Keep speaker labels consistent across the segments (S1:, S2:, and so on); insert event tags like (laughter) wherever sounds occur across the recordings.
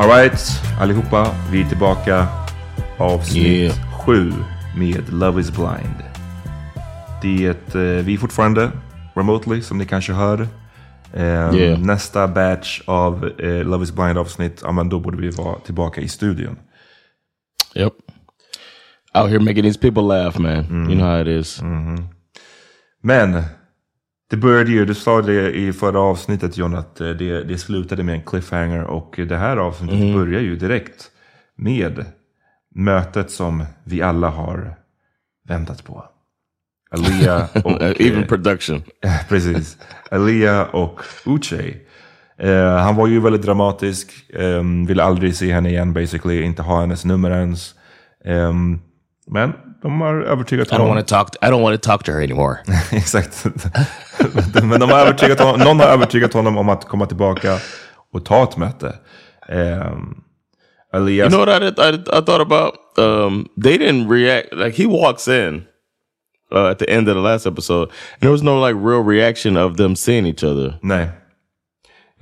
S1: Alright, allihopa. Vi är tillbaka. Avsnitt
S2: Yeah.
S1: 7 med Love is blind. Det är ett, eh, vi är fortfarande remotely som ni kanske hör. Eh,
S2: Yeah.
S1: Nästa batch av eh, Love is blind avsnitt, ja men då borde vi vara tillbaka i studion.
S2: Yep. Out here making these people laugh, man. You know how it is.
S1: Men det började ju, du sa det i förra avsnittet John, att eh, det, det slutade med en cliffhanger och det här avsnittet börjar ju direkt med mötet som vi alla har väntat på. Alia (laughs) och...
S2: Even
S1: eh,
S2: production. (laughs)
S1: Precis. Alia och Uche. Eh, han var ju väldigt dramatisk, um, ville aldrig se henne igen basically, inte ha hennes nummer ens. Ehm, men de har övertygat
S2: I don't
S1: honom.
S2: want to talk. I don't want to talk to her anymore. (laughs)
S1: Exakt. (laughs) Men de har övertygat honom, någon har övertygat honom om att komma tillbaka och ta ett möte. Um, Elias,
S2: You know what I, did, I, I thought about? Um, they didn't react. Like he walks in uh, at the end of the last episode, and there was no like real reaction of them seeing each other.
S1: nej.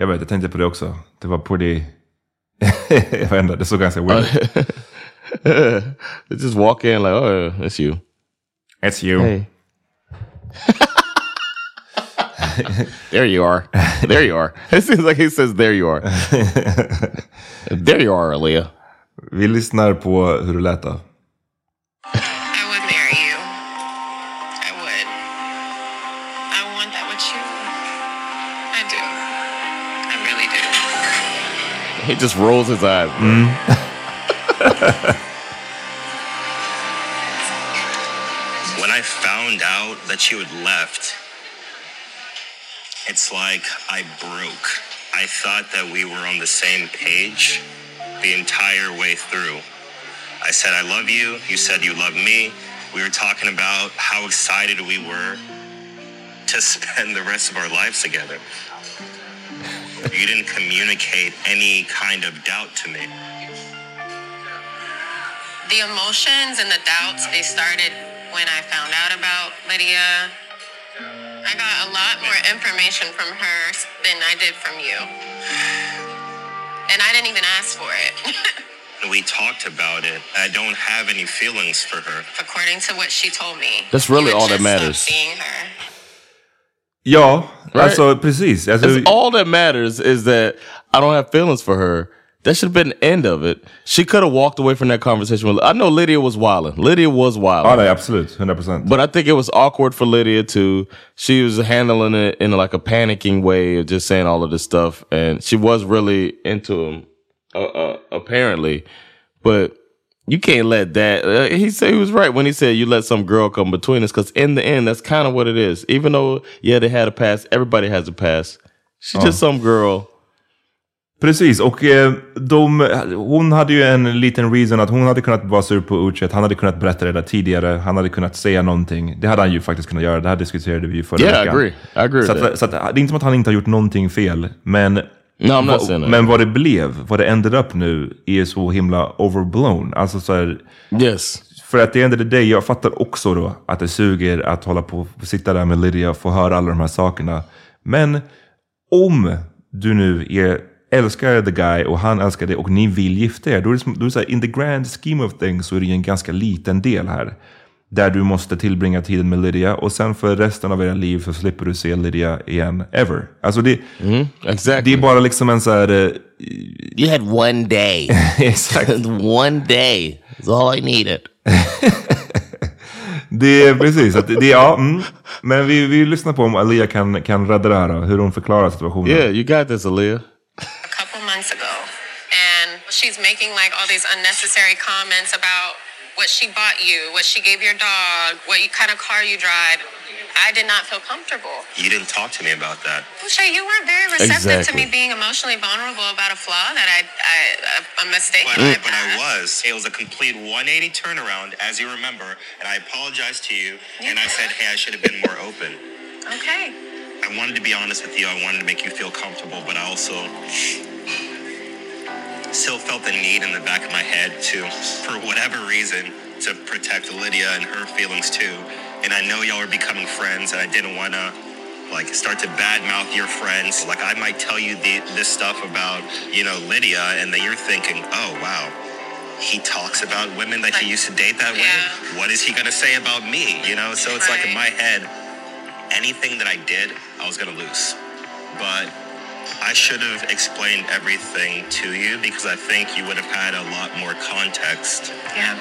S1: Jag vet, jag tänkte på det också. Det var det... (laughs) jag vet inte, det såg ganska weird.
S2: They just walk in like, oh, it's you.
S1: It's you.
S2: Hey. (laughs) there you are. There you are. (laughs) It seems like he says, "There you are." (laughs) there you are, Aaliyah.
S1: Vi lyssnar på hur det lät då.
S3: I would marry you. I would. I want that with you. I do. I really do.
S2: He just rolls his eyes.
S4: when that you had left, it's like I broke. I thought that we were on the same page the entire way through. I said, I love you. You said you love me. We were talking about how excited we were to (laughs) spend the rest of our lives together. You didn't communicate any kind of doubt to me.
S3: The emotions and the doubts, they started when I found out about Lydia. I got a lot more information from her than I did from you. And I didn't even ask for it. (laughs)
S4: We talked about it. I don't have any feelings for her.
S3: According to what she told me.
S2: That's really all that
S3: just stopped
S2: matters.
S3: Seeing her.
S1: Ja,
S2: Right.
S1: alltså precis. Alltså,
S2: That's all that matters is that I don't have feelings for her. That should have been the end of it. She could have walked away from that conversation. With, I know Lydia was wilding. Lydia was wilding.
S1: ja, nej, absolut. 100%.
S2: But I think it was awkward for Lydia too. She was handling it in like a panicking way of just saying all of this stuff, and she was really into him, uh, uh, apparently. But you can't let that. Uh, he said he was right when he said you let some girl come between us, because in the end, that's kind of what it is. Even though yeah, they had a past. Everybody has a past. She's just some girl.
S1: Precis, och eh, de, hon hade ju en liten reason att hon hade kunnat vara sur på Uche. Han hade kunnat berätta det där tidigare. Han hade kunnat säga någonting. Det hade han ju faktiskt kunnat göra. Det här diskuterade vi ju förra
S2: Yeah, I
S1: veckan.
S2: agree. I agree
S1: så att, så att, det är inte som att han inte har gjort någonting fel. Men,
S2: No, that.
S1: men vad det blev, vad det ended up nu, är så himla overblown. Alltså så här,
S2: Yes.
S1: för att det end of the day, jag fattar också då att det suger att hålla på och sitta där med Lydia och få höra alla de här sakerna. Men om du nu är, älskar the guy och han älskar dig och ni vill gifta er, då är det, som, då är det så här, in the grand scheme of things så är det ju en ganska liten del här. Där du måste tillbringa tiden med Lydia och sen för resten av era liv så slipper du se Lydia igen, ever. Alltså det,
S2: Exactly.
S1: det är bara liksom en så här... eh,
S2: you had one day. (laughs)
S1: exakt. (laughs)
S2: one day. That's all I needed. (laughs)
S1: Det är precis, att det, ja, mm. men vi, vi lyssnar på om Alia kan, kan rädda det här, då, hur hon förklarar situationen.
S2: Yeah, you got this, Aaliyah.
S3: She's making like all these unnecessary comments about what she bought you, what she gave your dog, what you, kind of car you drive. I did not feel comfortable.
S4: You didn't talk to me about that.
S3: Shay, you weren't very receptive
S2: Exactly.
S3: to me being emotionally vulnerable about a flaw that I, I a, a mistake.
S4: But,
S3: in
S4: I,
S3: my
S4: but I was. It was a complete 180 turnaround, as you remember, and I apologized to you, yeah. and I said, hey, I should have been more open.
S3: Okay.
S4: I wanted to be honest with you. I wanted to make you feel comfortable, but I also still felt the need in the back of my head to, for whatever reason, to protect Lydia and her feelings too. And I know y'all are becoming friends, and I didn't want to like start to badmouth your friends. Like I might tell you the, this stuff about you know Lydia, and then you're thinking, oh wow. He talks about women that he used to date that way.
S3: Yeah.
S4: What is he gonna say about me? You know, so it's like in my head, anything that I did, I was gonna lose. But I should have explained everything to you because I think you would have had a lot more context.
S3: Yeah.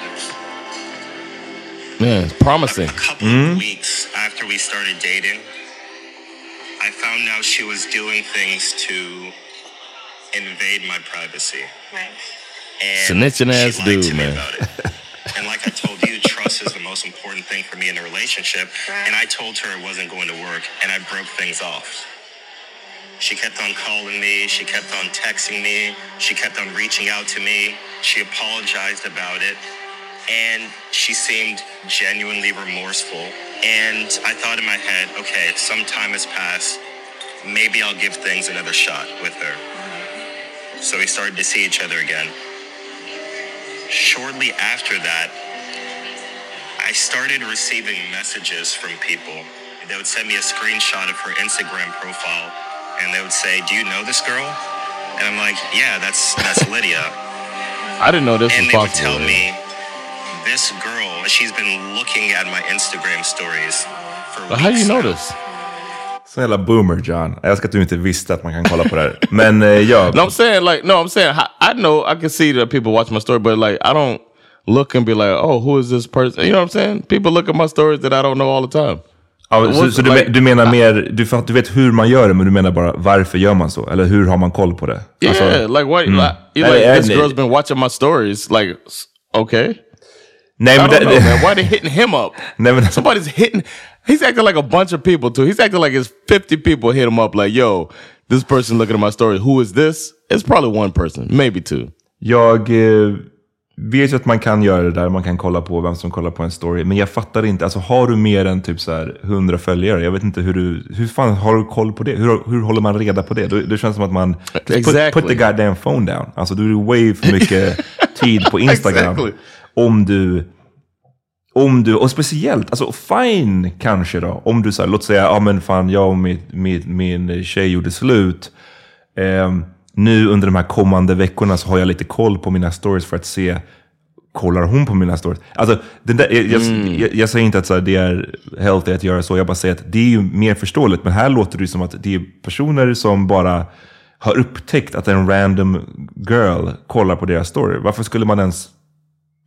S2: Man, it's promising.
S4: A couple of hmm? weeks after we started dating, I found out she was doing things to invade my privacy.
S3: Right.
S4: And
S2: Snitching
S4: she
S2: ass
S4: lied
S2: dude,
S4: to me
S2: man.
S4: about it. and like I told you, (laughs) trust is the most important thing for me in a relationship.
S3: Right.
S4: And I told her it wasn't going to work, and I broke things off. She kept on calling me. She kept on texting me. She kept on reaching out to me. She apologized about it. And she seemed genuinely remorseful. And I thought in my head, okay, some time has passed. Maybe I'll give things another shot with her. So we started to see each other again. Shortly after that, I started receiving messages from people. They would send me a screenshot of her Instagram profile and they would say, Do you know this girl? And I'm like, Yeah, that's that's (laughs) Lydia.
S2: I didn't know this
S4: and
S2: was
S4: they would
S2: possible.
S4: tell me this girl, she's been looking at my Instagram stories for
S2: But how do you
S4: weeks
S2: know
S4: now."
S2: this?
S1: Så jävla boomer John. Jag älskar att du inte visste att man kan kolla på det här. (laughs) Men eh, ja,
S2: No, I'm saying like no, I'm saying I, I know I can see that people watch my story, but like I don't look and be like, oh, who is this person? You know what I'm saying? People look at my stories that I don't know all the time.
S1: Ja, så, så du,
S2: like-
S1: du menar mer, du, du vet hur man gör det, men du menar bara varför gör man så? Eller hur har man koll på det?
S2: Yeah,
S1: Alltså,
S2: like what? Like, you
S1: Hey,
S2: like this girl's been watching my stories. Like, okay,
S1: nej,
S2: I
S1: men
S2: don't
S1: det,
S2: know, man. Why they hitting him up?
S1: nej, men,
S2: Somebody's hitting. He's acting like a bunch of people too. He's acting like it's 50 people hit him up. Like, yo, this person looking at my story. Who is this? It's probably one person, maybe two.
S1: Jag eh, vet ju att man kan göra det där, man kan kolla på vem som kollar på en story. Men jag fattar inte, alltså har du mer än typ så här 100 följare? Jag vet inte hur du, hur fan har du koll på det? Hur, hur håller man reda på det? Det, det känns som att man, just put,
S2: Exactly.
S1: put the goddamn phone down. Alltså du är way för mycket (laughs) tid på Instagram.
S2: Exactly.
S1: Om du, om du, och speciellt, alltså fine kanske då, om du säger, låt säga, ja men fan jag och mitt, mitt, min tjej gjorde slut. Ehm, nu under de här kommande veckorna så har jag lite koll på mina stories för att se, kollar hon på mina stories? Alltså, den där, jag, jag, jag, jag säger inte att så här, det är healthy att göra så, jag bara säger att det är ju mer förståeligt. Men här låter det som att det är personer som bara har upptäckt att en random girl kollar på deras story. Varför skulle man ens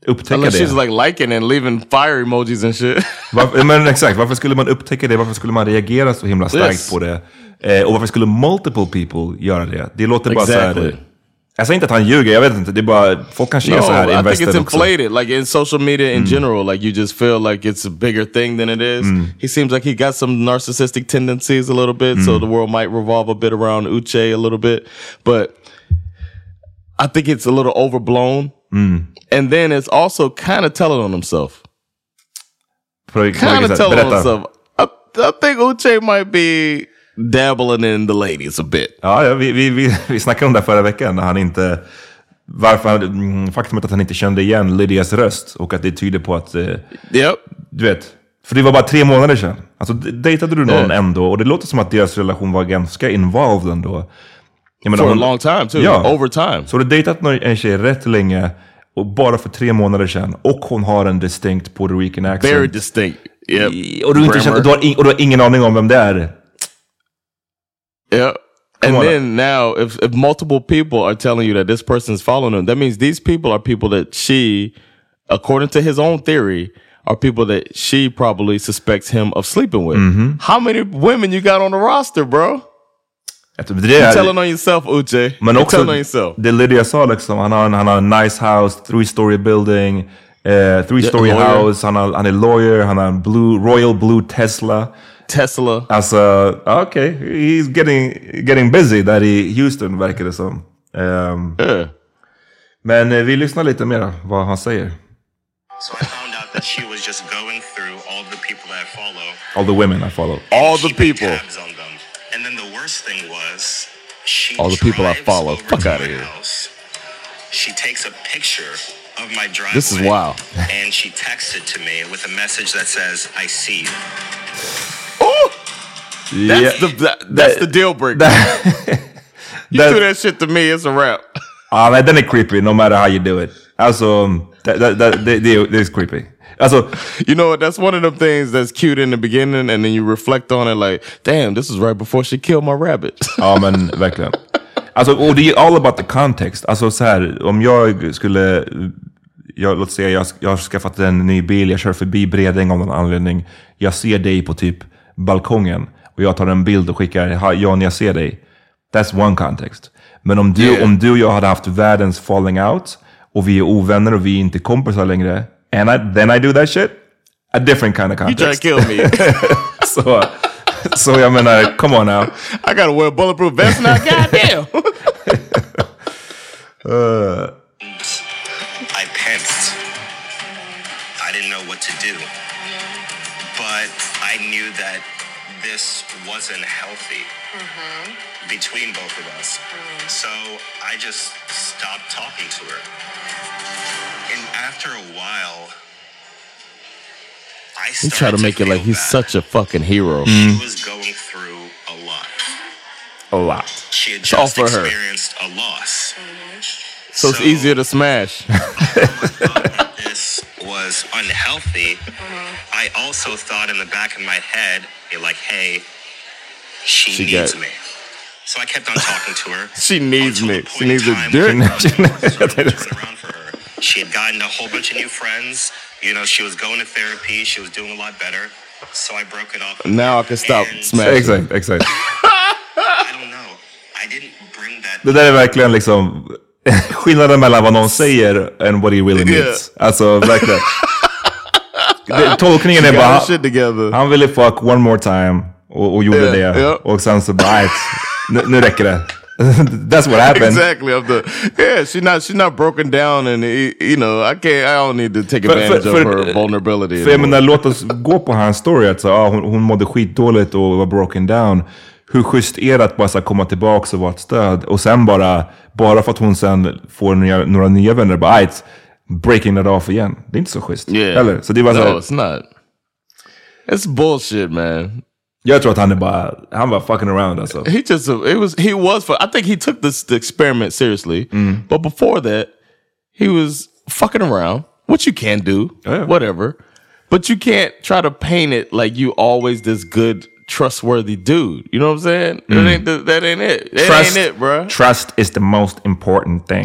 S1: upptäcka
S2: Unless
S1: det?
S2: she's like liking and leaving fire emojis and shit.
S1: Varför, men exakt, varför skulle man upptäcka det? Varför skulle man reagera så himla starkt
S2: Yes.
S1: på det? Eh, och varför skulle multiple people göra det? Det låter bara så
S2: Exactly.
S1: här... Jag säger inte att han ljuger, jag vet inte. Det är bara, folk kanske är
S2: No,
S1: så här
S2: I think
S1: invested
S2: it's
S1: också.
S2: inflated. Like in social media in general, like you just feel like it's a bigger thing than it is. He seems like he got some narcissistic tendencies a little bit, so the world might revolve a bit around Uche a little bit. But I think it's a little overblown. And then it's also kind of telling on himself. Kind of telling on himself. I, I think Uche might be dabbling in the ladies a bit.
S1: Ja, ja, vi, vi, vi, vi snackade om det förra veckan när han inte... Varför mm, faktumet att han inte kände igen Lydias röst och att det tyder på att... Eh,
S2: Yep.
S1: du vet, för det var bara tre månader sedan. Alltså dejtade du någon
S2: Ja.
S1: ändå? Och det låter som att deras relation var ganska involved ändå. Jag menar,
S2: For a long time too.
S1: Ja.
S2: Over time.
S1: Så du dejtat en tjej rätt länge och bara för tre månader sedan och hon har en distinct Puerto Rican accent.
S2: Very distinct. Yep.
S1: Och du, inte känner, du, har in, och du har ingen aning om vem det är.
S2: Yeah.
S1: Come
S2: And then now, if, if multiple people are telling you that this person's following him, that means these people are people that she, according to his own theory, are people that she probably suspects him of sleeping with.
S1: Mm-hmm.
S2: How many women you got on the roster, bro? You're telling on yourself, Uche.
S1: men
S2: You're telling on yourself.
S1: det Lydia sa liksom, han har, han har en nice house, three story building, eh, three story house, han, har, han är lawyer, han har en blue, royal blue Tesla.
S2: Tesla.
S1: Alltså, okej, he's getting, getting busy där i Houston verkar det som. Ehm,
S2: Yeah.
S1: men eh, vi lyssnar lite mer vad han säger.
S4: So I found out that she was just going through all the people that I follow.
S1: All the women I follow.
S2: All the people.
S4: Tabs on them. And then the worst thing was, she
S2: All the people I follow. Fuck outta
S4: my
S2: here.
S4: house. She takes a picture of my driveway.
S2: This is wild.
S4: and she texts it to me with a message that says, "I see you."
S2: That's the that, that's the deal breaker. (laughs) you
S1: that-
S2: do that shit to me, it's a wrap.
S1: Ja, men den är creepy no matter how you do it. Alltså, that, that, that, det, det, är creepy. Alltså,
S2: You know what? That's one of them things that's cute in the beginning, and then you reflect on it like, damn, this is right before she killed my rabbit.
S1: ja (laughs) men verkligen. Alltså, och det är all about the context. Alltså så här, om jag skulle, jag, låt säga jag, jag har skaffat en ny bil, jag kör förbi Bredäng av någon anledning. Jag ser dig på typ balkongen och jag tar en bild och skickar, "Ha, Jan jag ser dig. That's one context. Men om du,
S2: Yeah.
S1: om du och jag hade haft världens falling out och vi är ovänner och vi är inte kompisar längre, and I, then I do that shit, a different kind of
S2: you try to
S1: context.
S2: kill me. (laughs)
S1: så, så jag menar, come on now.
S2: I gotta wear a bulletproof vest now. Goddamn. (laughs)
S4: I pensed. I didn't know what to do. But I knew that this wasn't healthy mm-hmm. between both of us. Mm. So I just stopped talking to her. And after a while, I
S2: he
S4: started
S2: try to make it like he's
S4: bad.
S2: such a fucking hero.
S4: She mm. was going through a lot.
S1: A lot.
S4: She had
S2: It's all
S4: just
S2: for her.
S4: experienced a loss. Mm-hmm.
S2: So it's easier to smash. (laughs)
S4: Oh thought (laughs) this was unhealthy, mm-hmm. I also thought in the back of my head, like, hey, she,
S2: She
S4: needs
S2: got-
S4: me. So I kept on talking to her. (laughs)
S2: She needs me. She needs
S4: in
S2: a
S4: time
S2: dick.
S4: when things to turn around for her. She had gotten a whole bunch of new friends. You know, she was going to therapy. She was doing a lot better. So I broke it off.
S2: Now. I can stop
S4: And
S2: smashing.
S1: Exakt, exakt. (laughs)
S4: I don't know. I didn't bring that.
S1: Det där är verkligen liksom (laughs) skillnaden mellan vad någon säger and what he really means. Alltså verkligen. Det, tolkningen är
S2: Got
S1: bara,
S2: shit together.
S1: han ville fuck one more time och, och gjorde
S2: Ja,
S1: det.
S2: ja.
S1: Och sen så bara, "Alright, nu, nu räcker det. (laughs) That's what happened.
S2: Exactly. Of the yeah, she's not she's not broken down, and you know I can't. I don't need to take advantage
S1: för-
S2: of
S1: för-
S2: her vulnerability.
S1: För jag menar, låt oss gå på hans story. Att så, ja, hon, hon mådde skitdåligt och var broken down. Hur schysst är det att bara så, komma tillbaka och vara ett stöd? Och sen bara, bara för att hon sen får nya, några nya vänner, bara "Alright, breaking it off igen. Det är inte så schysst.
S2: Yeah.
S1: Eller? Så det var så
S2: no,
S1: här,
S2: it's not. It's bullshit, man.
S1: Jag tror att han är bara, han var fucking around alltså.
S2: He just it was he was. I think he took this the experiment seriously, mm. but before that, he was fucking around, which you can do,
S1: Yeah.
S2: whatever. But you can't try to paint it like you always this good, trustworthy dude. You know what I'm saying? That mm. ain't the, that ain't it. That
S1: Trust,
S2: ain't it, bruh.
S1: trust is the most important thing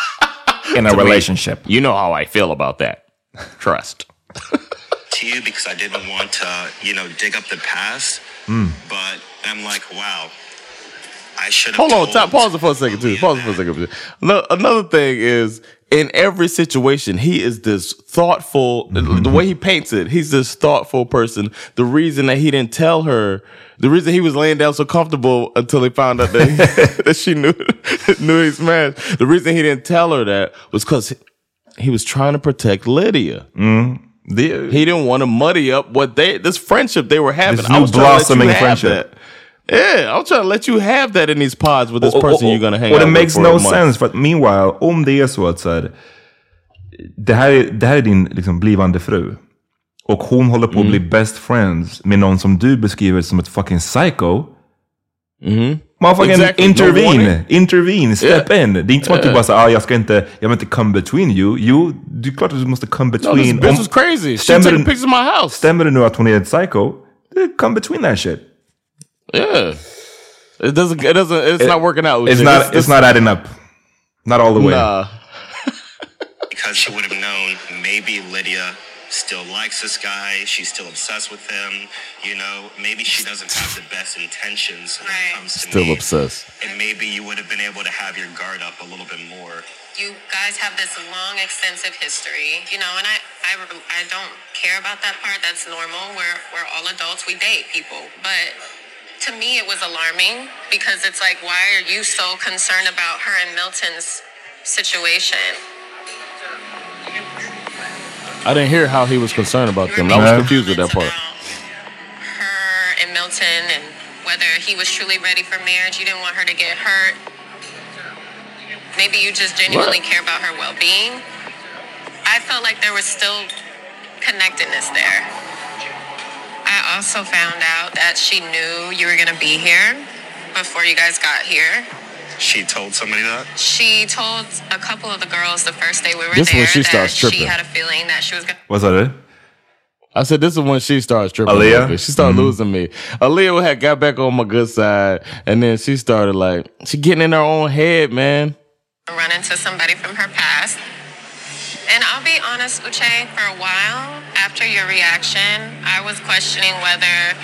S1: (laughs) in a
S2: To me.
S1: relationship.
S2: You know how I feel about that. Trust. (laughs)
S4: to you because I didn't want to, you know, dig up the past.
S2: Hmm.
S4: But I'm like, wow, I should have
S2: Hold on, top, pause it for a second too. Pause it for a second. No, another thing is in every situation, he is this thoughtful. The way he paints it, he's this thoughtful person. The reason that he didn't tell her, the reason he was laying down so comfortable until he found out that, (laughs) that she knew (laughs) knew he smashed. The reason he didn't tell her that was because he was trying to protect Lydia.
S1: Det,
S2: He didn't want to muddy up what they this friendship they were having.
S1: This
S2: I
S1: new
S2: was you
S1: blossoming friendship.
S2: Yeah, I'm trying to let you have that in these pods with this person you're gonna hang
S1: och
S2: out
S1: det
S2: with
S1: makes
S2: for
S1: no
S2: a month.
S1: sense. För att meanwhile, om det är så att så här, det, här är, det här är din liksom, blivande fru. Och hon håller på att bli best friends med någon som du beskriver som ett fucking psycho.
S2: Mhm.
S1: Motherfucking
S2: Exactly. No
S1: intervene,
S2: warning.
S1: intervene, step
S2: Yeah.
S1: in. Det är inte som att du bara säger ah, jag ska inte, jag vill inte come between you. Jo, det är klart att du måste come
S2: No, this
S1: between.
S2: bitch was crazy. She
S1: Stämmer
S2: taking pictures of my house.
S1: Stämmer det nu att hon är ett psycho? eh, Come between that shit.
S2: Yeah. It doesn't. It doesn't. It's not working out.
S1: It's not, it's not adding up. Not all the way.
S2: Nah. (laughs)
S4: because she would have known maybe Lydia still likes this guy. She's still obsessed with him. You know, maybe she doesn't have the best intentions when
S3: Right.
S4: it comes to
S2: Still
S4: me.
S2: obsessed.
S4: And maybe you would have been able to have your guard up a little bit more.
S3: You guys have this long, extensive history, you know, and I, I, I don't care about that part. That's normal. We're, we're all adults. We date people. But to me, it was alarming because it's like, why are you so concerned about her and Milton's situation?
S2: I didn't hear how he was concerned about them. I was
S1: Yeah.
S2: confused with that part.
S3: Her and Milton and whether he was truly ready for marriage. You didn't want her to get hurt. Maybe you just genuinely
S2: What?
S3: care about her well being. I felt like there was still connectedness there. I also found out that she knew you were going to be here before you guys got here.
S4: She told somebody that.
S3: She told a couple of the girls the first day we were
S2: This is
S3: there
S2: when she
S3: that
S2: starts
S3: she had a feeling that she was going to
S1: Vad sa du?
S2: I said this is when she starts tripping.
S1: Aaliyah?
S2: little bit. She started losing me. Aaliyah had got back on my good side, and then she started like she getting in her own head, man.
S3: run into somebody from her past. And I'll be honest, Uche, for a while after your reaction, I was questioning whether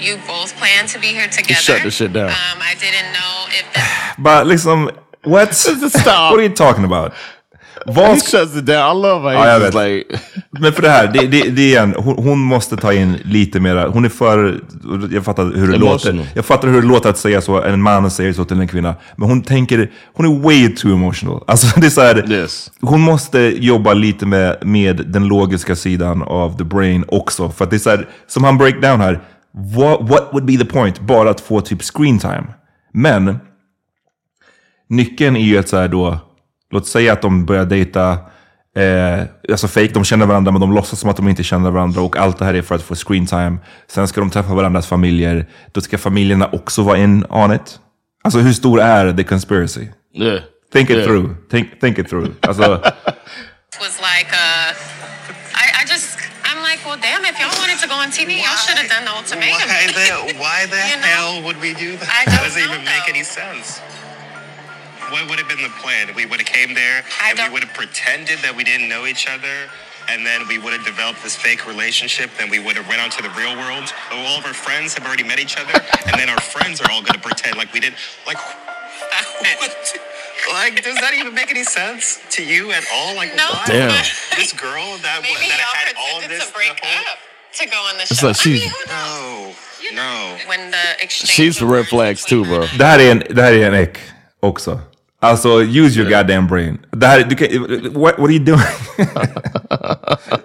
S3: you both plan to be here together.
S2: shut the shit down.
S3: Um, I didn't know if this (sighs)
S1: Bara liksom, what? (laughs)
S2: Stop.
S1: What are you talking about? Vad
S2: shuts it down. I love how
S1: Ja, jag vet.
S2: like (laughs)
S1: Men för det här, det, det, det igen, hon, hon måste ta in lite mera, hon är för, jag fattar hur det
S2: Emotional.
S1: låter. Jag fattar hur det låter att säga så, en man säger så till en kvinna. Men hon tänker, hon är way too emotional. (laughs) Alltså det är så här,
S2: Yes.
S1: hon måste jobba lite med, med den logiska sidan av the brain också. För att det är så här, som han breakdown här, what, what would be the point? Bara att få typ screen time. Men nyckeln är ju att så här då, låt säga att de börjar dejta, eh, alltså fake, de känner varandra men de låtsas som att de inte känner varandra och allt det här är för att få screen time. Sen ska de träffa varandras familjer, då ska familjerna också vara in on it. Alltså hur stor är the conspiracy?
S2: yeah.
S1: Think it
S2: Yeah.
S1: through. Think, think it through. Alltså, (laughs)
S3: was like, uh, well, damn, if y'all wanted to go on TV, y'all should have done the ultimatum.
S4: Why the (laughs) why the
S3: You know?
S4: hell would we do that?
S3: I don't
S4: doesn't
S3: know,
S4: even make
S3: though.
S4: any sense. What would have been the plan? We would have came there
S3: I
S4: and we
S3: don't-
S4: would have pretended that we didn't know each other. And then we would have developed this fake relationship. Then we would have went out to the real world. All of our friends have already met each other, and then our friends are all going to pretend like we didn't. Like, (laughs) what? (laughs) Like, does that even make any sense to you at all? Like,
S3: No.
S4: why?
S2: Damn.
S4: This girl that
S3: Maybe
S4: that
S3: y'all
S4: had all
S3: pretended
S4: this
S3: to break
S4: the whole-
S3: up to go on the
S2: It's
S3: show.
S2: like
S3: I
S2: she's-
S3: mean, who knows?
S4: No, no.
S3: When the exchange
S2: She's
S3: of
S2: red
S3: words
S2: flags
S3: between
S2: too, bro.
S3: her-
S1: det, här är en, det här är en äck också. Alltså, use your goddamn brain. Det här, du kan, what, what are you doing?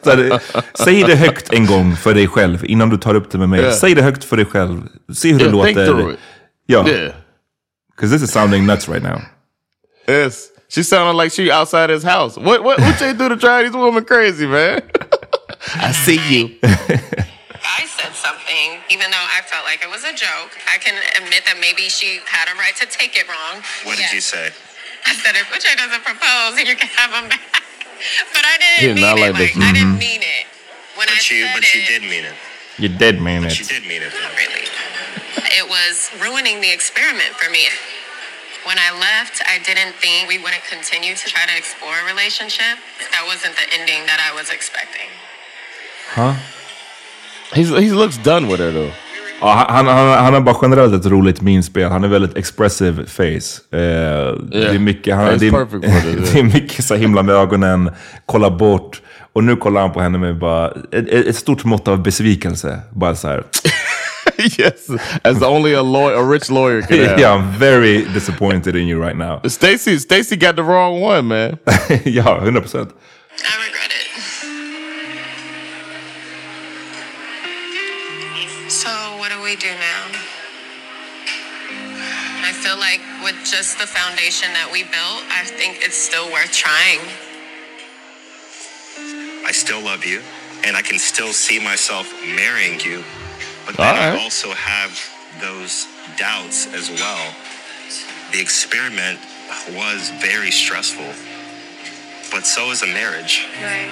S1: Så här, säg det högt en gång för dig själv innan du tar upp det med mig.
S2: Yeah.
S1: Säg det högt för dig själv. Se hur det
S2: Yeah, think
S1: låter.
S2: through it.
S1: Ja,
S2: Yeah.
S1: because this is sounding nuts right now.
S2: Yes. She sounded like she outside his house. What what what they do to drive these women crazy, man? (laughs) I see you. (laughs)
S3: I said something, even though I felt like it was a joke. I can admit that maybe she had a right to take it wrong.
S4: What did
S3: Yes.
S4: you say?
S3: I said if Butcher doesn't propose, you can have him back. (laughs) But I didn't
S2: He
S3: mean
S2: not
S3: it.
S2: like
S3: Like,
S2: this.
S3: I didn't mm-hmm. mean it. When I
S4: But you,
S3: said
S4: but you
S3: it,
S4: did mean it.
S1: You dead man
S4: But
S1: it.
S4: you did mean it.
S3: Not really. It was ruining the experiment for me. When I left, I didn't think we wouldn't continue to try to explore a relationship. That wasn't the ending that I was expecting.
S2: He's he looks done with her though.
S1: Ja, han, han, han har bara generellt ett roligt minspel. Han är väldigt expressive face. Eh, Det är mycket, han, är, det är (laughs) mycket så himla med ögonen, kolla bort. Och nu kollar han på henne med bara ett, ett stort mått av besvikelse. Bara så här. (laughs)
S2: yes, as only a lawyer, a rich lawyer can (laughs) have.
S1: yeah, I'm very disappointed in you right now.
S2: Stacey, Stacey got the wrong one, man. (laughs)
S1: ja, 100 procent.
S3: I regret it. So, what do we do now? I feel like with just the foundation that we built, I think it's still worth trying.
S4: I still love you, and I can still see myself marrying you. But then
S2: right.
S4: I also have those doubts as well. The experiment was very stressful, but so is a marriage.
S3: Right.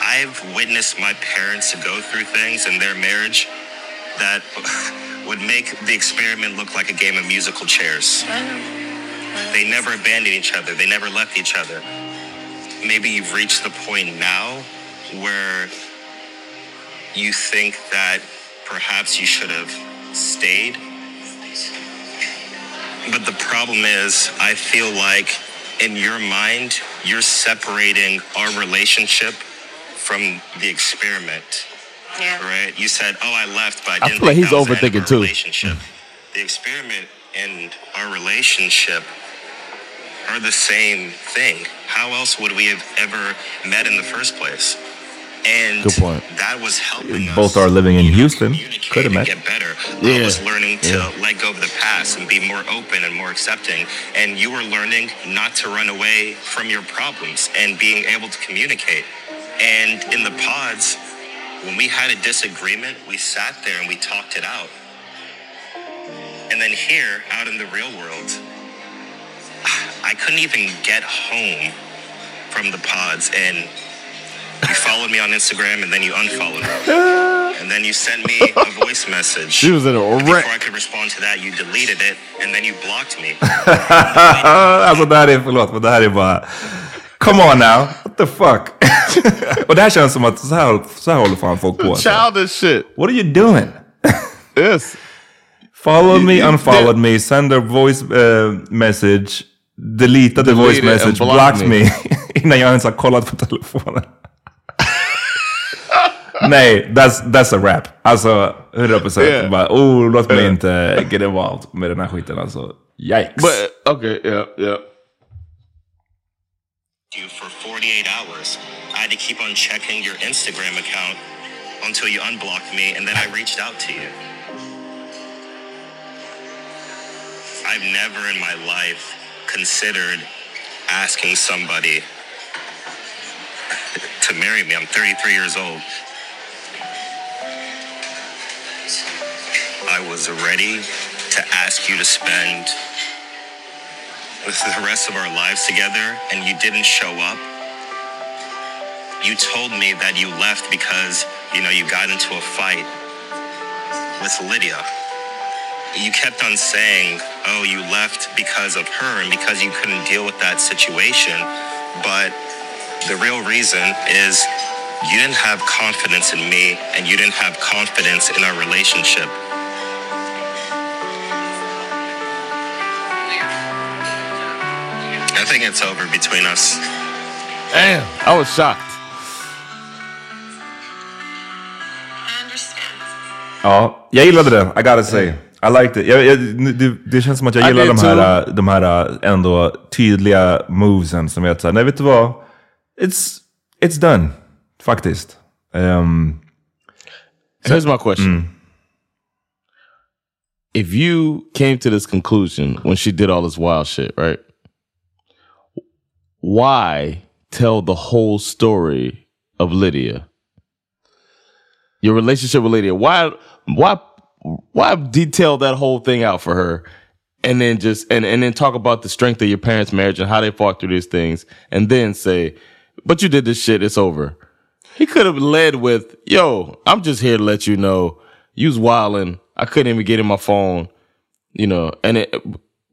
S4: I've witnessed my parents go through things in their marriage that (laughs) would make the experiment look like a game of musical chairs. They never abandoned each other, they never left each other. Maybe you've reached the point now where you think that perhaps you should have stayed. But the problem is, I feel like in your mind, you're separating our relationship from the experiment.
S3: Yeah.
S4: Right? You said, "Oh, I left, but
S2: I
S4: I didn't."
S2: feel like
S4: think
S2: he's
S4: that was the end of
S2: overthinking
S4: our
S2: too.
S4: Relationship. The experiment and our relationship are the same thing. How else would we have ever met in the first place? And
S2: Good point.
S4: that was helping us.
S1: Both are living in Houston. Could have met.
S4: Get better.
S2: Yeah.
S4: I was learning to
S2: Yeah.
S4: let go of the past and be more open and more accepting. And you were learning not to run away from your problems and being able to communicate. And in the pods, when we had a disagreement, we sat there and we talked it out. And then here, out in the real world, I couldn't even get home from the pods and you followed me on Instagram and then you unfollowed me. (laughs) And then you sent me a voice message.
S2: She was in a wreck. Before.
S4: I could respond to that, you deleted it and then you blocked me.
S1: alltså det här är, förlåt, men det här är bara... Come on now, what the fuck? och det här känns som att så här, så här håller fan folk på. alltså.
S2: Childish shit.
S1: What are you doing? (laughs)
S2: Yes.
S1: Followed me, unfollowed me, send a voice uh, message, deleted the voice message,
S2: blocked
S1: blocked
S2: me.
S1: me. (laughs) Innan jag ens har kollat på telefonen. (laughs) Nej, that's, that's a wrap. Alltså 100%.
S2: Yeah.
S1: Bara, oh, låt mig
S2: Yeah.
S1: inte get involved med den här skiten. Alltså, yikes.
S2: But okay, yeah, yeah.
S4: you for 48 hours. I had to keep on checking your Instagram account until you unblocked me, and then I reached out to you. I've never in my life considered asking somebody (laughs) to marry me. I'm 33 years old. I was ready to ask you to spend the rest of our lives together and you didn't show up. You told me that you left because, you know, you got into a fight with Lydia. You kept on saying, oh, you left because of her and because you couldn't deal with that situation. But the real reason is you didn't have confidence in me and you didn't have confidence in our relationship. I think it's over between us.
S2: Damn, I was shocked.
S3: I understand.
S1: Ja, jag gillade det. I gotta say. I liked it. Jag, jag, det, det känns som att jag
S2: I
S1: gillar de här, de här ändå tydliga movesen som vet såhär, nej vet du vad? It's, it's done. Faktiskt. Um,
S2: So here's my question. If you came to this conclusion when she did all this wild shit, right? Why tell the whole story of Lydia? Your relationship with Lydia. Why why why detail that whole thing out for her and then just and, and then talk about the strength of your parents' marriage and how they fought through these things and then say, but you did this shit, it's over. He could have led with, "Yo, I'm just here to let you know you was wilding. I couldn't even get in my phone, you know." And it,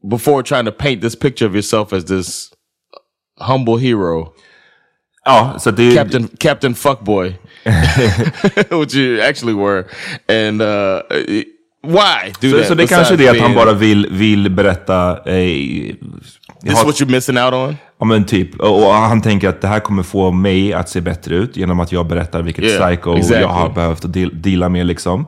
S2: before trying to paint this picture of yourself as this humble hero,
S1: Ja, så det...
S2: Captain Captain Fuckboy, (laughs) (laughs) which you actually were, and uh, why do
S1: Så,
S2: that?
S1: så det kanske är det att han bara vill, vill berätta... Eh,
S2: This is what you're missing out on.
S1: Ja men typ. Och, och han tänker att det här kommer få mig att se bättre ut genom att jag berättar vilket
S2: Yeah,
S1: psycho
S2: exactly.
S1: jag har behövt att deal, deala med liksom.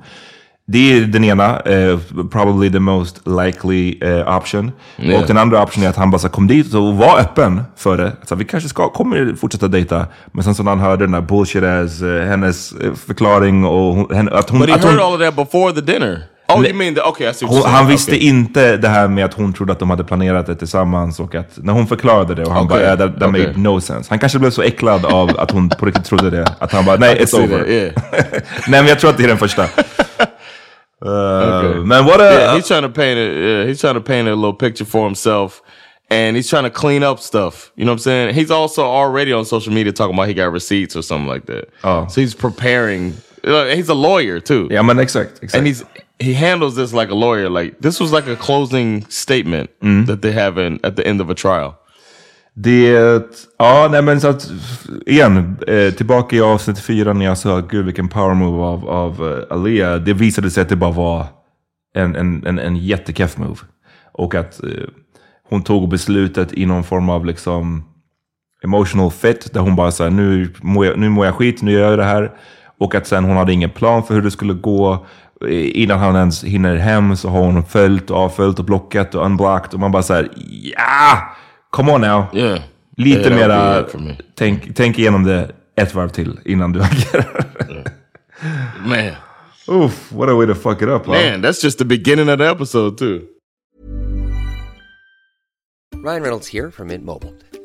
S1: Det är den ena, eh, probably the most likely eh, option.
S2: Yeah.
S1: Och den andra optionen är att han bara så kom dit och var öppen för det. Så vi kanske ska, kommer fortsätta dejta. Men sen så när han hörde den där bullshit ass, eh, hennes förklaring och hon, att hon...
S2: But he
S1: att
S2: heard
S1: hon
S2: all of that before the dinner. Oh, you mean the, okay? I
S1: hon, han visste
S2: Okay.
S1: inte det här med att hon trodde att de hade planerat det tillsammans och att när hon förklarade det och han
S2: Okej,
S1: bara, yeah, that, that
S2: okej.
S1: made no sense. Han kanske blev så äcklad av att hon på riktigt trodde det, att han bara, nej, (laughs)
S2: I
S1: it's over.
S2: that, yeah. (laughs)
S1: nej, men jag tror att det är den första. Uh, (laughs)
S2: Okay.
S1: Men what a...
S2: Yeah, he's trying to paint it. Yeah, he's trying to paint a little picture for himself, and he's trying to clean up stuff. You know what I'm saying? He's also already on social media talking about he got receipts or something like that.
S1: Oh.
S2: so he's preparing. uh, He's a lawyer too.
S1: Ja men exakt, exakt.
S2: and he's he handles this like a lawyer. Like this was like a closing statement
S1: Mm.
S2: that they have in at the end of a trial.
S1: Det, ja nej men så att, igen, eh, tillbaka i avsnitt fyra när jag sa gud vilken power move av, av eh, Alia. Det visade sig att det bara var en, en, en, en jättekeff move. Och att eh, hon tog beslutet i någon form av liksom emotional fit. Där hon bara såhär, nu, mår jag- nu mår jag skit, nu gör jag det här. Och att sen hon hade ingen plan för hur det skulle gå. Eh, Innan han ens hinner hem så har hon följt och avföljt och blockat och unblocked. Och man bara såhär, ja! Come on now!
S2: Yeah.
S1: Lite
S2: Yeah,
S1: mera, tänk, tänk igenom det ett varv till innan du (laughs) agerar.
S2: Man,
S1: Oof, what a way to fuck it up. huh?
S2: man, that's just the beginning of the episode too.
S5: Ryan Reynolds here from Mint Mobile.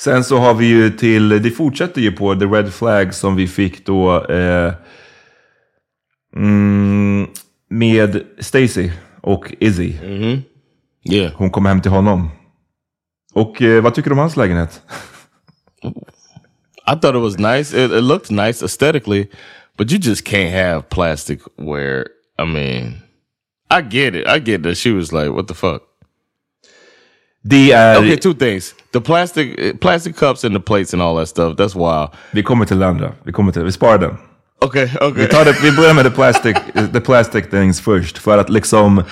S1: Sen så har vi ju till, det fortsätter ju på the red flag som vi fick då eh, mm, med Stacy och Izzy.
S2: Yeah.
S1: Hon kom hem till honom. Och eh, vad tycker du om hans lägenhet?
S2: I thought it was nice. It, it looked nice aesthetically, but you just can't have plastic where, I mean, I get it. I get that she was like, what the fuck?
S1: Det är...
S2: Okay, two things. The plastic plastic cups and the plates and all that stuff, that's wild.
S1: Vi kommer till det andra. Vi, kommer till, vi sparar den.
S2: Okay, okay.
S1: Vi, tar det, vi börjar med the plastic, (laughs) the plastic things först. För att liksom...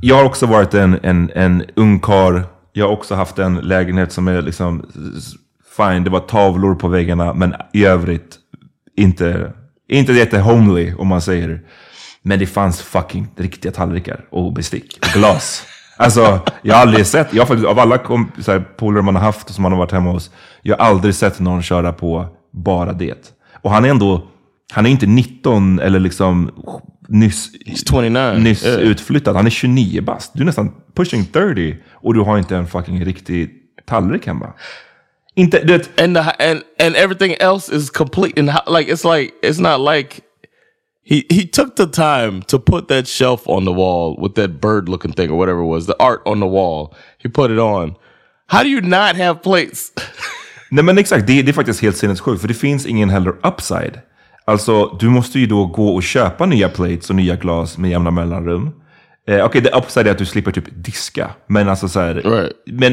S1: Jag har också varit en, en, en ung karl. Jag har också haft en lägenhet som är liksom... Fine, det var tavlor på väggarna. Men i övrigt inte, inte jätte homely om man säger. Men det fanns fucking riktiga tallrikar och bestick och glas. Alltså, jag har aldrig sett, jag har faktiskt, av alla polare man har haft som man har varit hemma hos, jag har aldrig sett någon köra på bara det. Och han är ändå, han är inte 19 eller liksom nyss,
S2: 29.
S1: nyss
S2: yeah.
S1: utflyttad. Han är 29 bast. Du är nästan pushing 30 och du har inte en fucking riktig tallrik hemma. Inte, du vet,
S2: and the and and everything else is complete and like it's like it's not like he he took the time to put that shelf on the wall with that bird looking thing or whatever it was the art on the wall he put it on how do you not have plates (laughs)
S1: Nej men exakt, det, det är faktiskt helt sinnessjukt för det finns ingen heller upside. Alltså du måste ju då gå och köpa nya plates och nya glas med jämna mellanrum. Eh, Okej, det upside är att du slipper typ diska. Men alltså så här,
S2: Right.
S1: men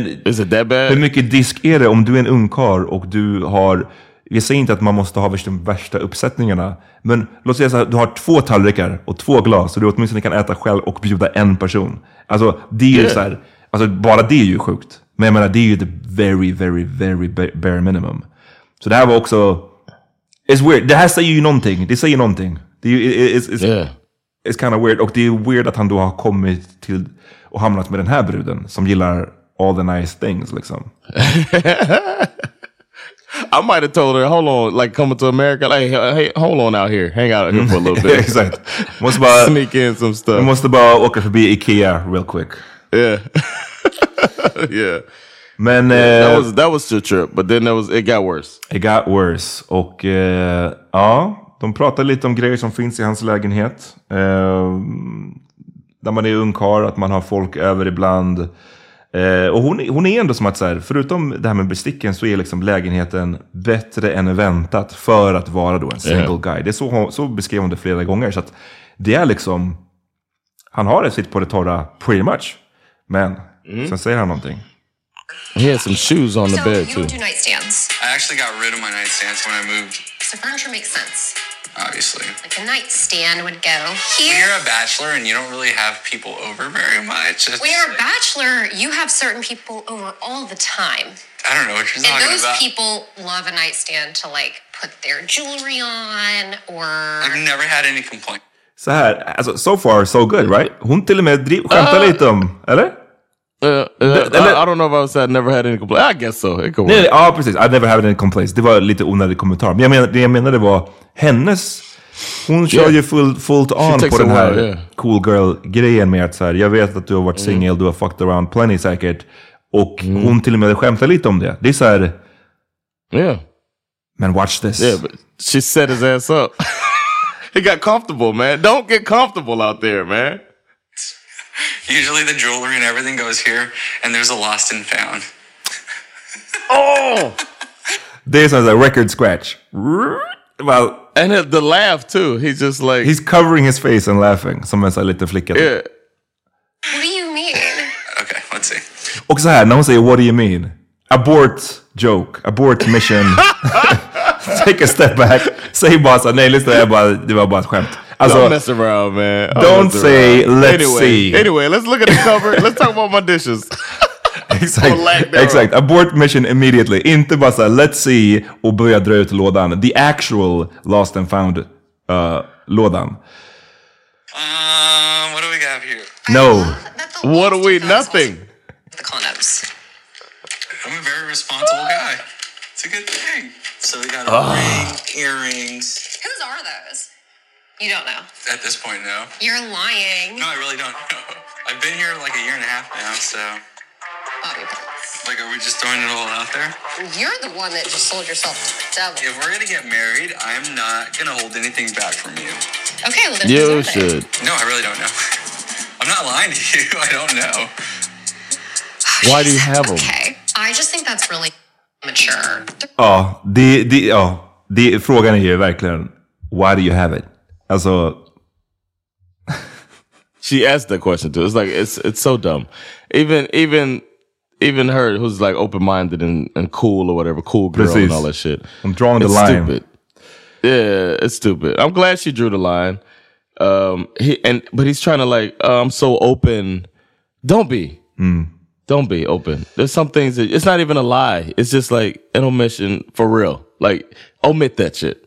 S1: hur mycket disk är det om du är en ungkarl och du har, jag säger inte att man måste ha värsta, värsta uppsättningarna, men låt säga så här, du har två tallrikar och två glas och du åtminstone kan äta själv och bjuda en person. Alltså det är ju så här, alltså bara det är ju sjukt. Men jag menar det är ju the very, very, very ba- bare minimum. Så det här var också, it's weird, det här säger ju någonting, det säger någonting. Det är ju, it's, it's,
S2: yeah
S1: it's kind of weird. Och det är weird att han då har kommit till och hamnat med den här bruden som gillar all the nice things liksom. (laughs)
S2: I might have told her hold on like coming to America like hey, hold on out here hang out here for a little (laughs) bit
S1: Exakt. Måste bara, (laughs)
S2: sneak in some
S1: vi
S2: stuff
S1: måste bara åka förbi Ikea real quick.
S2: yeah (laughs) yeah
S1: Men
S2: that
S1: eh,
S2: was that was the trip but then that was it got worse
S1: it got worse. Och eh, ja, de pratar lite om grejer som finns i hans lägenhet. Eh, när man är ungkarl, att man har folk över ibland. Eh, och hon, hon är ändå som att så här, förutom det här med besticken så är liksom lägenheten bättre än väntat för att vara då en single
S2: Ja.
S1: guy. Det är så, så beskrev hon det flera gånger. Så att det är liksom, han har det sitt på det torra pretty much. Men sen säger han någonting.
S2: he had some shoes on the bed too.
S6: I actually got rid of my nightstands when I moved,
S3: So furniture makes sense.
S6: Obviously.
S3: Like a nightstand would go here.
S6: When
S3: here.
S6: you're a bachelor and you don't really have people over very much, it's,
S3: When you're a bachelor, you have certain people over all the time.
S6: I don't know what you're
S3: And
S6: talking
S3: those people love a nightstand to like put their jewelry on or
S6: I've never had any complaints.
S1: Så här, alltså so far so good right? Hon till och med driv, skämtar
S2: Ah.
S1: lite om, eller?
S2: Uh, uh,
S1: The-
S2: I, I don't know if I I never had any complaints. I guess so. It could work.
S1: nej, ja precis. I never had any complaints. Det var lite onödig kommentar. Men jag menar, det jag menade var hennes... Hon kör
S2: Yeah.
S1: ju full, fullt on på den här
S2: while, yeah.
S1: cool girl-grejen med att så här, jag vet att du har varit singel, du har fucked around plenty säkert. Och hon till och med skämtar lite om det. Det är så här,
S2: Yeah.
S1: men watch this.
S2: Yeah, but she set his ass up. (laughs) he got comfortable, man. Don't get comfortable out there, man.
S6: Usually the jewelry and everything goes here, and there's a lost and found. (laughs)
S2: Oh!
S1: this är a record scratch. Well,
S2: And the, the laugh too. He's just like,
S1: he's covering his face and laughing. Som en sån här liten flicka.
S2: yeah.
S3: what do you mean?
S6: Okay, let's see.
S1: Och så här, när hon säger what do you mean? Abort joke, abort mission. (laughs) (laughs) Take a step back. Säg bara så här, nej lyssna, jag bara, det var bara ett skämt. Alltså,
S2: don't mess around, man.
S1: don't
S2: mess
S1: say,
S2: around.
S1: "Let's
S2: anyway,
S1: see."
S2: Anyway, let's look at the cover. (laughs) let's talk about my dishes. (laughs)
S1: exakt,
S2: Or lack thereof.
S1: exakt. Abort mission immediately. Inte bara så let's see och börja dra ut lådan. The actual lost and found uh, lådan.
S6: Um, what do we got here?
S1: No.
S3: That
S2: What are we? Nothing.
S3: The condoms.
S6: I'm a very responsible guy. It's a good thing. So we got a
S2: Ah.
S6: ring, earrings.
S3: Whose are those? You don't know.
S6: At this point, no.
S3: You're lying.
S6: No, I really don't know. (laughs) I've been here like a year and a half now, so
S3: Bobby
S6: like, are we just throwing it all out there?
S3: You're the one that just sold yourself to the devil.
S6: If we're gonna get married, I'm not gonna hold anything back from you.
S3: Okay, well then
S2: You
S3: whose are they?
S2: should.
S6: No, I really don't know. (laughs) I'm not lying to you. (laughs) I don't know. (sighs)
S2: Why do you have them?
S3: Okay, I just think that's really mature.
S1: Ja, ah, det, det, oh, ja det, frågan är ju verkligen why do you have it? Alltså, (laughs)
S2: She asked that question too. It's like it's it's so dumb. Even even even her who's like open minded and, and cool or whatever, cool girl
S1: Precis.
S2: and all that shit.
S1: I'm drawing the line.
S2: Stupid. Yeah, it's stupid. I'm glad she drew the line. Um, he and but he's trying to like, uh, I'm so open. Don't be. Don't be open. There's some things that it's not even a lie. It's just like an omission for real. Like omit that shit.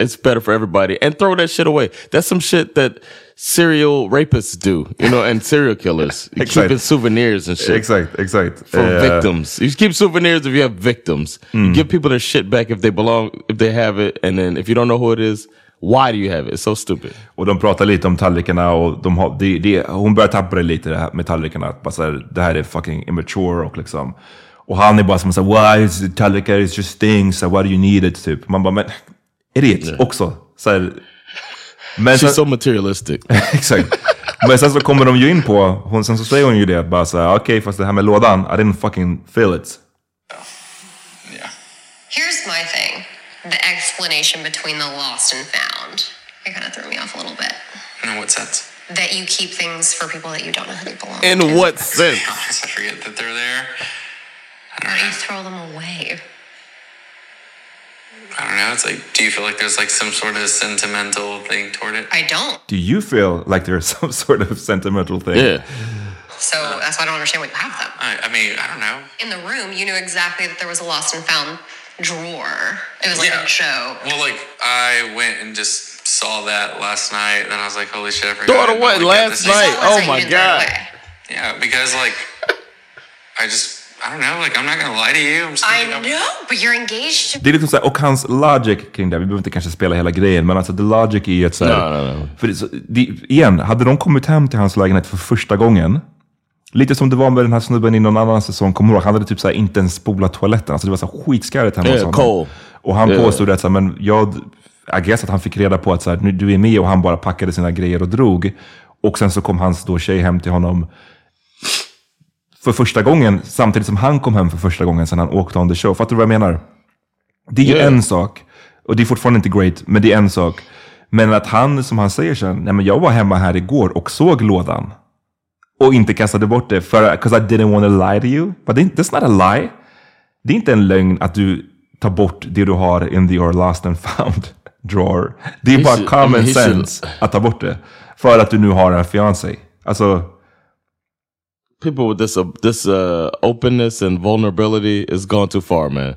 S2: It's better for everybody and throw that shit away. That's some shit that serial rapists do, you know, and serial killers. (laughs) You
S1: Exakt.
S2: keeping souvenirs and shit
S1: exakt, exakt.
S2: for
S1: Eh,
S2: victims. You keep souvenirs if you have victims. You give people their shit back if they belong, if they have it, and then if you don't know who it is, why do you have it? It's so stupid.
S1: Och de pratar lite om tallrikarna och de har, det, det, hon börjar tappa det lite det här med tallrikarna. Att bara så här, det här är fucking immature och liksom. Och han är bara som såhär, why is it tallrikar, it's just things, so why do you need it? Typ. Man bara, men idiot också. Så här, men
S2: She's
S1: sen,
S2: so materialistic. (laughs)
S1: exakt. Men sen så kommer de ju in på, hon, sen så säger hon ju det, bara såhär, okej fast det här med lådan, I didn't fucking feel it.
S3: Here's my thing the explanation between the lost and found. It kind of threw me off a little bit.
S6: In what sense?
S3: That you keep things for people that you don't know who they belong
S2: In
S3: to.
S2: what sense?
S6: I (laughs) forget that they're there.
S3: Or you throw them away.
S6: I don't know. It's like, do you feel like there's like some sort of sentimental thing toward it?
S3: I don't.
S1: Do you feel like there's (laughs) some sort of sentimental thing?
S2: Yeah.
S3: So that's why I don't understand why you have them.
S6: I, I mean, I don't know.
S3: In the room, you knew exactly that there was a lost and found drawer. It was like
S6: Yeah.
S3: a show.
S6: Well, like I went and just saw that last night, and I was like, "Holy shit!" I forgot.
S2: Throw it
S6: I didn't
S2: away
S6: know, like,
S2: last night. Oh my god.
S6: Yeah, because like, (laughs) I just,
S1: Det är liksom så här, och hans logic kring det, vi behöver inte kanske spela hela grejen, men alltså the logic är att så här,
S2: No, no, no.
S1: För det, så- det, igen, hade de kommit hem till hans lägenhet för första gången, lite som det var med den här snubben i någon annan säsong, kommer du ihåg? Han hade typ så här, inte ens spolat toaletten, alltså det var så här skitskarrigt hemma
S2: Yeah,
S1: hos honom.
S2: Cole.
S1: Och han
S2: Yeah.
S1: påstod att så här, men jag, I guess att han fick reda på att så här, nu, du är med och han bara packade sina grejer och drog. Och sen så kom hans då tjej hem till honom för första gången, samtidigt som han kom hem för första gången sedan han åkte on the show. Fattar du vad jag menar? Det är ju
S2: Yeah.
S1: en sak, och det är fortfarande inte great, men det är en sak. Men att han, som han säger sen, nej men jag var hemma här igår och såg lådan. Och inte kastade bort det, för because I didn't want to lie to you. But that's not a lie. Det är inte en lögn att du tar bort det du har in the or lost and found (laughs) drawer. Det är bara
S2: should- I
S1: common
S2: mean, he should-
S1: sense att ta bort det. För att du nu har en fiancé. Alltså,
S2: People with this uh, this uh, openness and vulnerability is gone too far, man.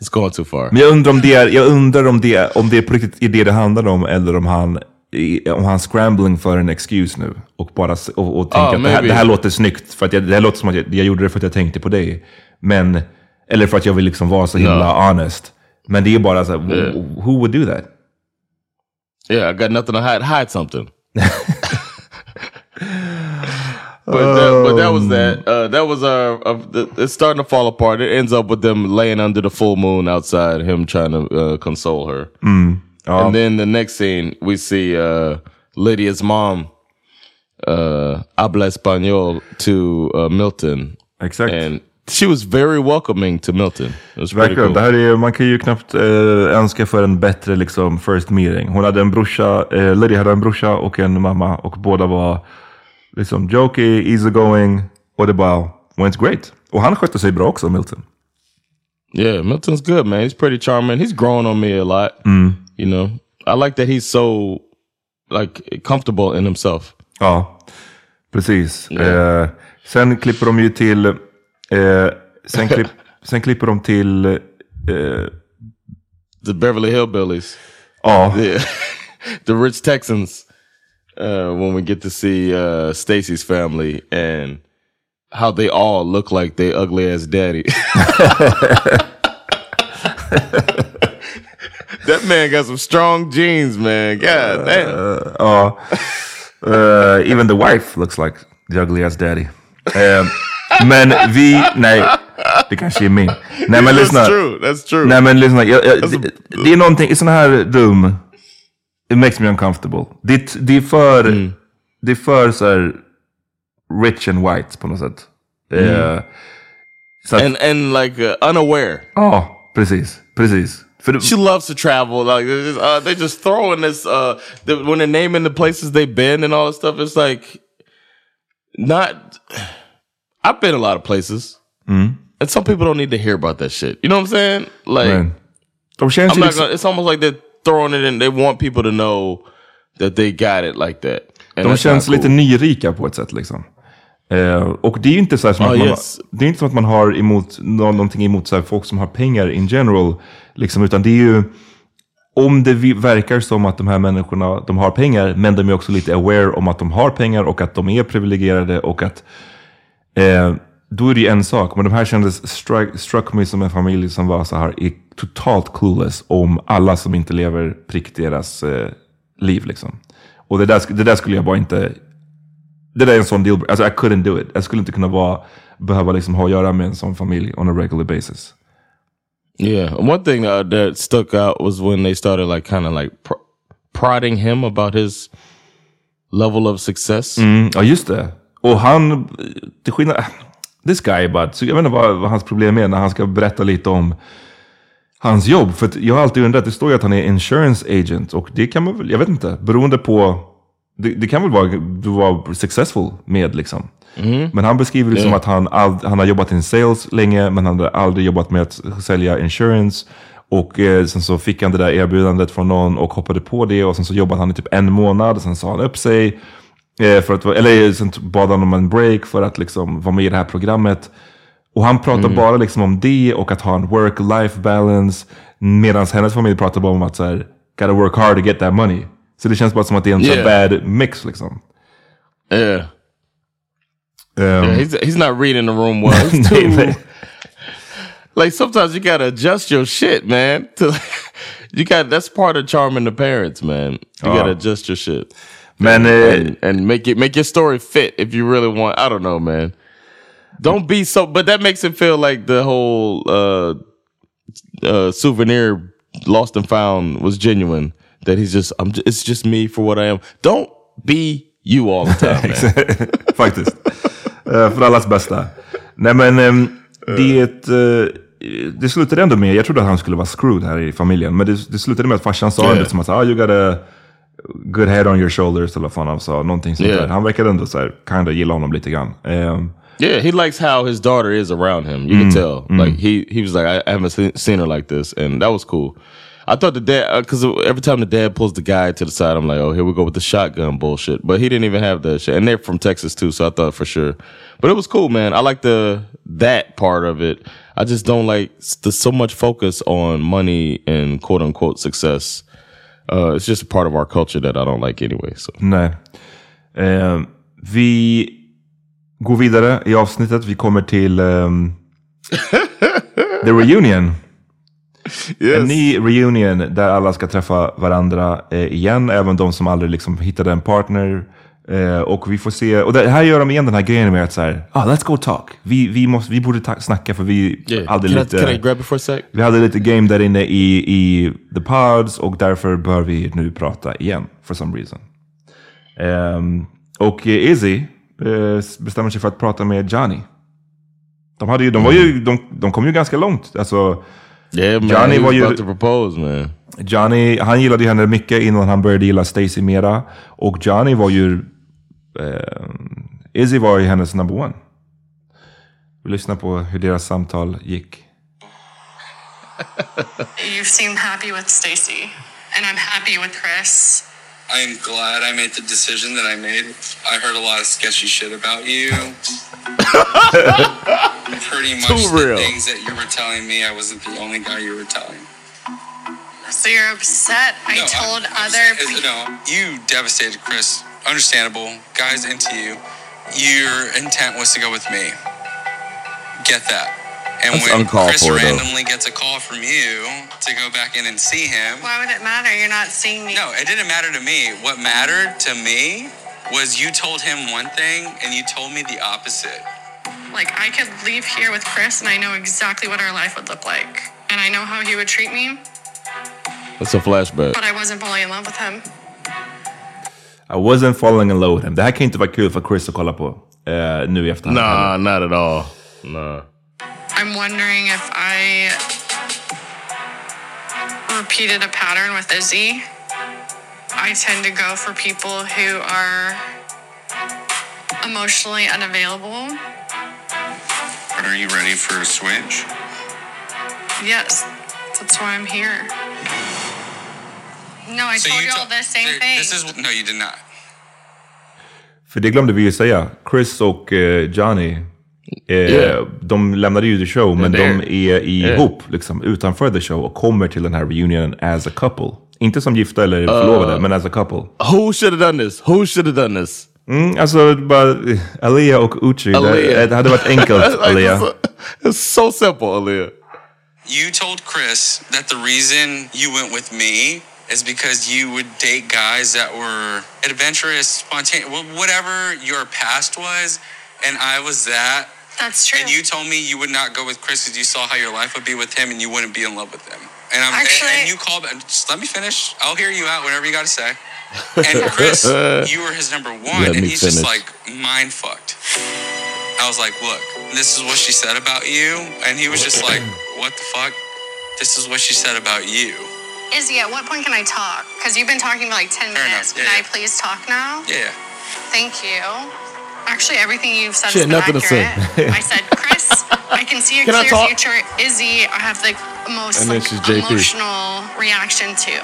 S2: It's gone too far.
S1: Men jag undrar om det är, jag undrar om det, om det på riktigt är det det handlar om eller om han, om han scrambling för en excuse nu. Och bara och, och tänker
S2: Ah,
S1: att det här, det här låter snyggt. För att jag, det här låter som att jag, jag gjorde det för att jag tänkte på dig. Men, eller för att jag vill liksom vara så himla honest. Men det är bara så här,
S2: Yeah.
S1: who would do that?
S2: Yeah, I got nothing to hide. Hide something. (laughs) but that, but that was that. Uh, that was our. Uh, it's starting to fall apart. It ends up with them laying under the full moon outside, him trying to uh, console her.
S1: Mm. Ja.
S2: And then the next scene, we see uh, Lydia's mom uh, habla español to uh, Milton.
S1: Exakt.
S2: And she was very welcoming to Milton. It was pretty
S1: Verkligen.
S2: cool.
S1: Det här är, man kan ju knappt eh, önska för en bättre liksom, first meeting. Hon hade en brorsa, eh, Lydia hade en brorsa och en mamma och båda var liksom jokey, easygoing och det bara went great. Och han skötte sig bra också, Milton.
S2: Yeah, Milton's good, man. He's pretty charming. He's grown on me a lot. You know, I like that he's so like comfortable in himself.
S1: Ja, precis. Eh, sen klipper de ju till, eh, sen, klipp, (laughs) sen klipper de till, eh,
S2: The Beverly Hillbillies.
S1: ja,
S2: Yeah. (laughs) the rich Texans. Uh, when we get to see uh, Stacey's family and how they all look like they ugly ass daddy. (laughs) that man got some strong genes, man. God damn.
S1: Ja. Eh, even the wife looks like the ugliest daddy. Eh, men vi, nej, det kanske är min. Nej men
S2: That's true. That's true.
S1: Nej men lyssna, jag, jag, det, det är någonting i sådana här rum, it makes me uncomfortable. Det, det är för, det är för så här rich and white på något sätt. Eh, så att,
S2: and and like uh, unaware.
S1: ja, precis, precis. Det,
S2: She loves to travel. Like they're just, uh, they're just throwing this. Uh, the, when they're naming the places they've been and all this stuff, it's like not. I've been a lot of places, and some people don't need to hear about that shit. You know what I'm saying? Like
S1: de
S2: I'm not gonna, it's almost like they're throwing it in. They want people to know that they got it like that. And
S1: de känns
S2: not
S1: lite
S2: cool.
S1: nyrika på ett sätt liksom. Eh, och det är ju inte så som
S2: Ah,
S1: att man,
S2: yes.
S1: det är inte som att man har emot, nå- någonting emot så folk som har pengar in general. Liksom, utan det är ju, om det verkar som att de här människorna, de har pengar, men de är också lite aware om att de har pengar och att de är privilegierade och att eh, då är det ju en sak. Men de här kändes, struck, struck me som en familj som var så här, är totalt clueless om alla som inte lever prick deras eh, liv liksom. Och det där, det där skulle jag bara inte, det där är en sån deal, alltså I couldn't do it. Jag skulle inte kunna vara behöva liksom ha att göra med en sån familj on a regular basis.
S2: Yeah, and one thing uh, that stuck out was when they started like kind of like pr- prodding him about his level of success.
S1: Mm, ja, just det. Och han, till skillnad, this guy but, så jag vet inte vad, vad hans problem är när han ska berätta lite om hans jobb. För jag har alltid undrat, det står ju att han är insurance agent och det kan man väl, jag vet inte, beroende på, det, det kan väl vara, du var successful med liksom. Men han beskriver det som att han, ald- han har jobbat in sales länge, men han har aldrig jobbat med att sälja insurance. Och eh, sen så fick han det där erbjudandet från någon och hoppade på det och sen så jobbade han i typ en månad, sen sa han upp sig. Eh, för att, eller sen bad han om en break för att liksom vara med i det här programmet. Och han pratar
S2: Mm.
S1: bara liksom om det och att ha en work-life balance. Medan hennes familj pratar bara om att så här, gotta work hard to get that money. Så det känns bara som att det är en
S2: Yeah.
S1: bad mix liksom.
S2: Yeah.
S1: Um,
S2: yeah, he's he's not reading the room well. (laughs) He's
S1: Nej,
S2: too,
S1: nej.
S2: like sometimes you gotta adjust your shit, man. (laughs) To you got that's part of charming the parents, man. You
S1: Ja.
S2: gotta adjust your shit.
S1: Men eh,
S2: and, and make it make your story fit if you really want. I don't know, man. Don't be so, but that makes it feel like the whole uh, uh, souvenir lost and found was genuine. That he's just, I'm. Just, it's just me for what I am. Don't be you all the time, man. (laughs)
S1: Faktiskt. Eh, för allas bästa. Nej men ehm, det, eh, det slutade ändå med, jag trodde att han skulle vara screwed här i familjen. Men det, det slutade med att farsan sa
S2: Yeah.
S1: det som att ah, you got a good head on your shoulders. Eller vad han sa. Någonting sånt
S2: Yeah.
S1: där. Han verkade ändå så här, kinda gilla honom lite grann. Ehm,
S2: Yeah, he likes how his daughter is around him. You
S1: Mm,
S2: can tell.
S1: mm.
S2: Like he he was like, I haven't seen, seen her like this, and that was cool. I thought the dad, because every time the dad pulls the guy to the side, I'm like, oh, here we go with the shotgun bullshit. But he didn't even have that shit, and they're from Texas too, so I thought for sure. But it was cool, man. I like the that part of it. I just don't like s- the so much focus on money and quote unquote success. Uh, it's just a part of our culture that I don't like anyway. So
S1: Nej. Eh, vi går vidare i avsnittet. Vi kommer till ehm, (laughs) The Reunion. En ny reunion där alla ska träffa varandra eh, igen. Även de som aldrig liksom hittade en partner. Eh, och vi får se, och det här gör de igen den här grejen med att så här, ah, let's go talk. Vi, vi, måste, vi borde ta, snacka för vi
S2: Yeah.
S1: hade
S2: Can I-
S1: lite...
S2: can I grab it for a sec?
S1: Vi hade lite game där inne i, i the pods och därför bör vi nu prata igen. For some reason. Ehm, och Izzy eh, bestämmer sig för att prata med Johnny. De, hade ju, de, var ju, de, de kom ju ganska långt. Alltså,
S2: yeah, man,
S1: Johnny var ju...
S2: about to propose, man.
S1: Johnny, han gillade ju henne mycket innan han började gilla Stacy mera. Och Johnny var ju... Eh, Izzy var ju hennes number one. Vi lyssnar på hur deras samtal gick.
S3: You seem happy with Stacey, and I'm happy with Chris.
S6: I am glad I made the decision that I made. I heard a lot of sketchy shit about you. Pretty (laughs) much
S2: Too
S6: the
S2: real.
S6: things that you were telling me, I wasn't the only guy you were telling.
S3: So you're upset? I
S6: No,
S3: told
S6: I'm- I'm
S3: other
S6: saying-
S3: people.
S6: No, you devastated Chris. Understandable. Guys into you. Your intent was to go with me. Get that. And
S2: That's
S6: when Chris
S2: for, though.
S6: randomly gets a call from you to go back in and see him,
S3: Why would it matter? You're not seeing me.
S6: no, it didn't matter to me. What mattered to me was you told him one thing and you told me the opposite.
S3: Like I could leave here with Chris, and I know exactly what our life would look like, and I know how he would treat me.
S2: That's a flashback.
S3: But I wasn't falling in love with him.
S1: I wasn't falling in love with him. Det här kan inte vara kul för Chris att kolla på eh, nu i efterhand.
S2: Nah, not at all. Nah.
S3: I'm wondering if I repeated a pattern with Izzy. I tend to go for people who are emotionally unavailable.
S6: But are you ready for a switch?
S3: Yes, that's why I'm here. No, I
S6: So
S3: told
S6: you
S3: you all the same
S6: There-
S3: thing.
S6: This is no, you did not.
S1: För det glömde vi ju säga. Chris och eh, Johnny, eh,
S2: Yeah.
S1: de lämnade ju the show, men
S2: They're
S1: de är ihop liksom, utanför the show och kommer till den här reunionen as a couple. Inte som gifta eller förlovade, men as a couple.
S2: Who should have done this? Who should have done this?
S1: Mm, alltså, bara eh, Alia och Uchi. Det,
S2: Aaliyah.
S1: det hade varit enkelt, Alia.
S2: It's so simple, Aaliyah.
S6: You told Chris that the reason you went with me is because you would date guys that were adventurous, spontaneous, whatever your past was, and I was that.
S7: That's true.
S6: And you told me you would not go with Chris because you saw how your life would be with him and you wouldn't be in love with him. And I'm
S7: Actually-
S6: and, and you called. Just let me finish. I'll hear you out. Whatever you got to say. And Chris, (laughs) you were his number one,
S2: Let
S6: and
S2: me
S6: he's just like mind fucked. I was like, look, this is what she said about you, and he was just like, what the fuck? This is what she said about you.
S7: Izzy, at what point can I talk? Because you've been talking for like 10
S6: Fair
S7: minutes.
S6: enough.
S7: Can
S6: Yeah,
S7: I please talk now?
S6: Yeah.
S7: Thank you. Actually, everything you've said
S2: She
S7: has been
S2: nothing to say.
S7: accurate. I said, Chris, I can see (laughs) a
S2: Can
S7: clear future. Izzy, I have the most like, emotional reaction to.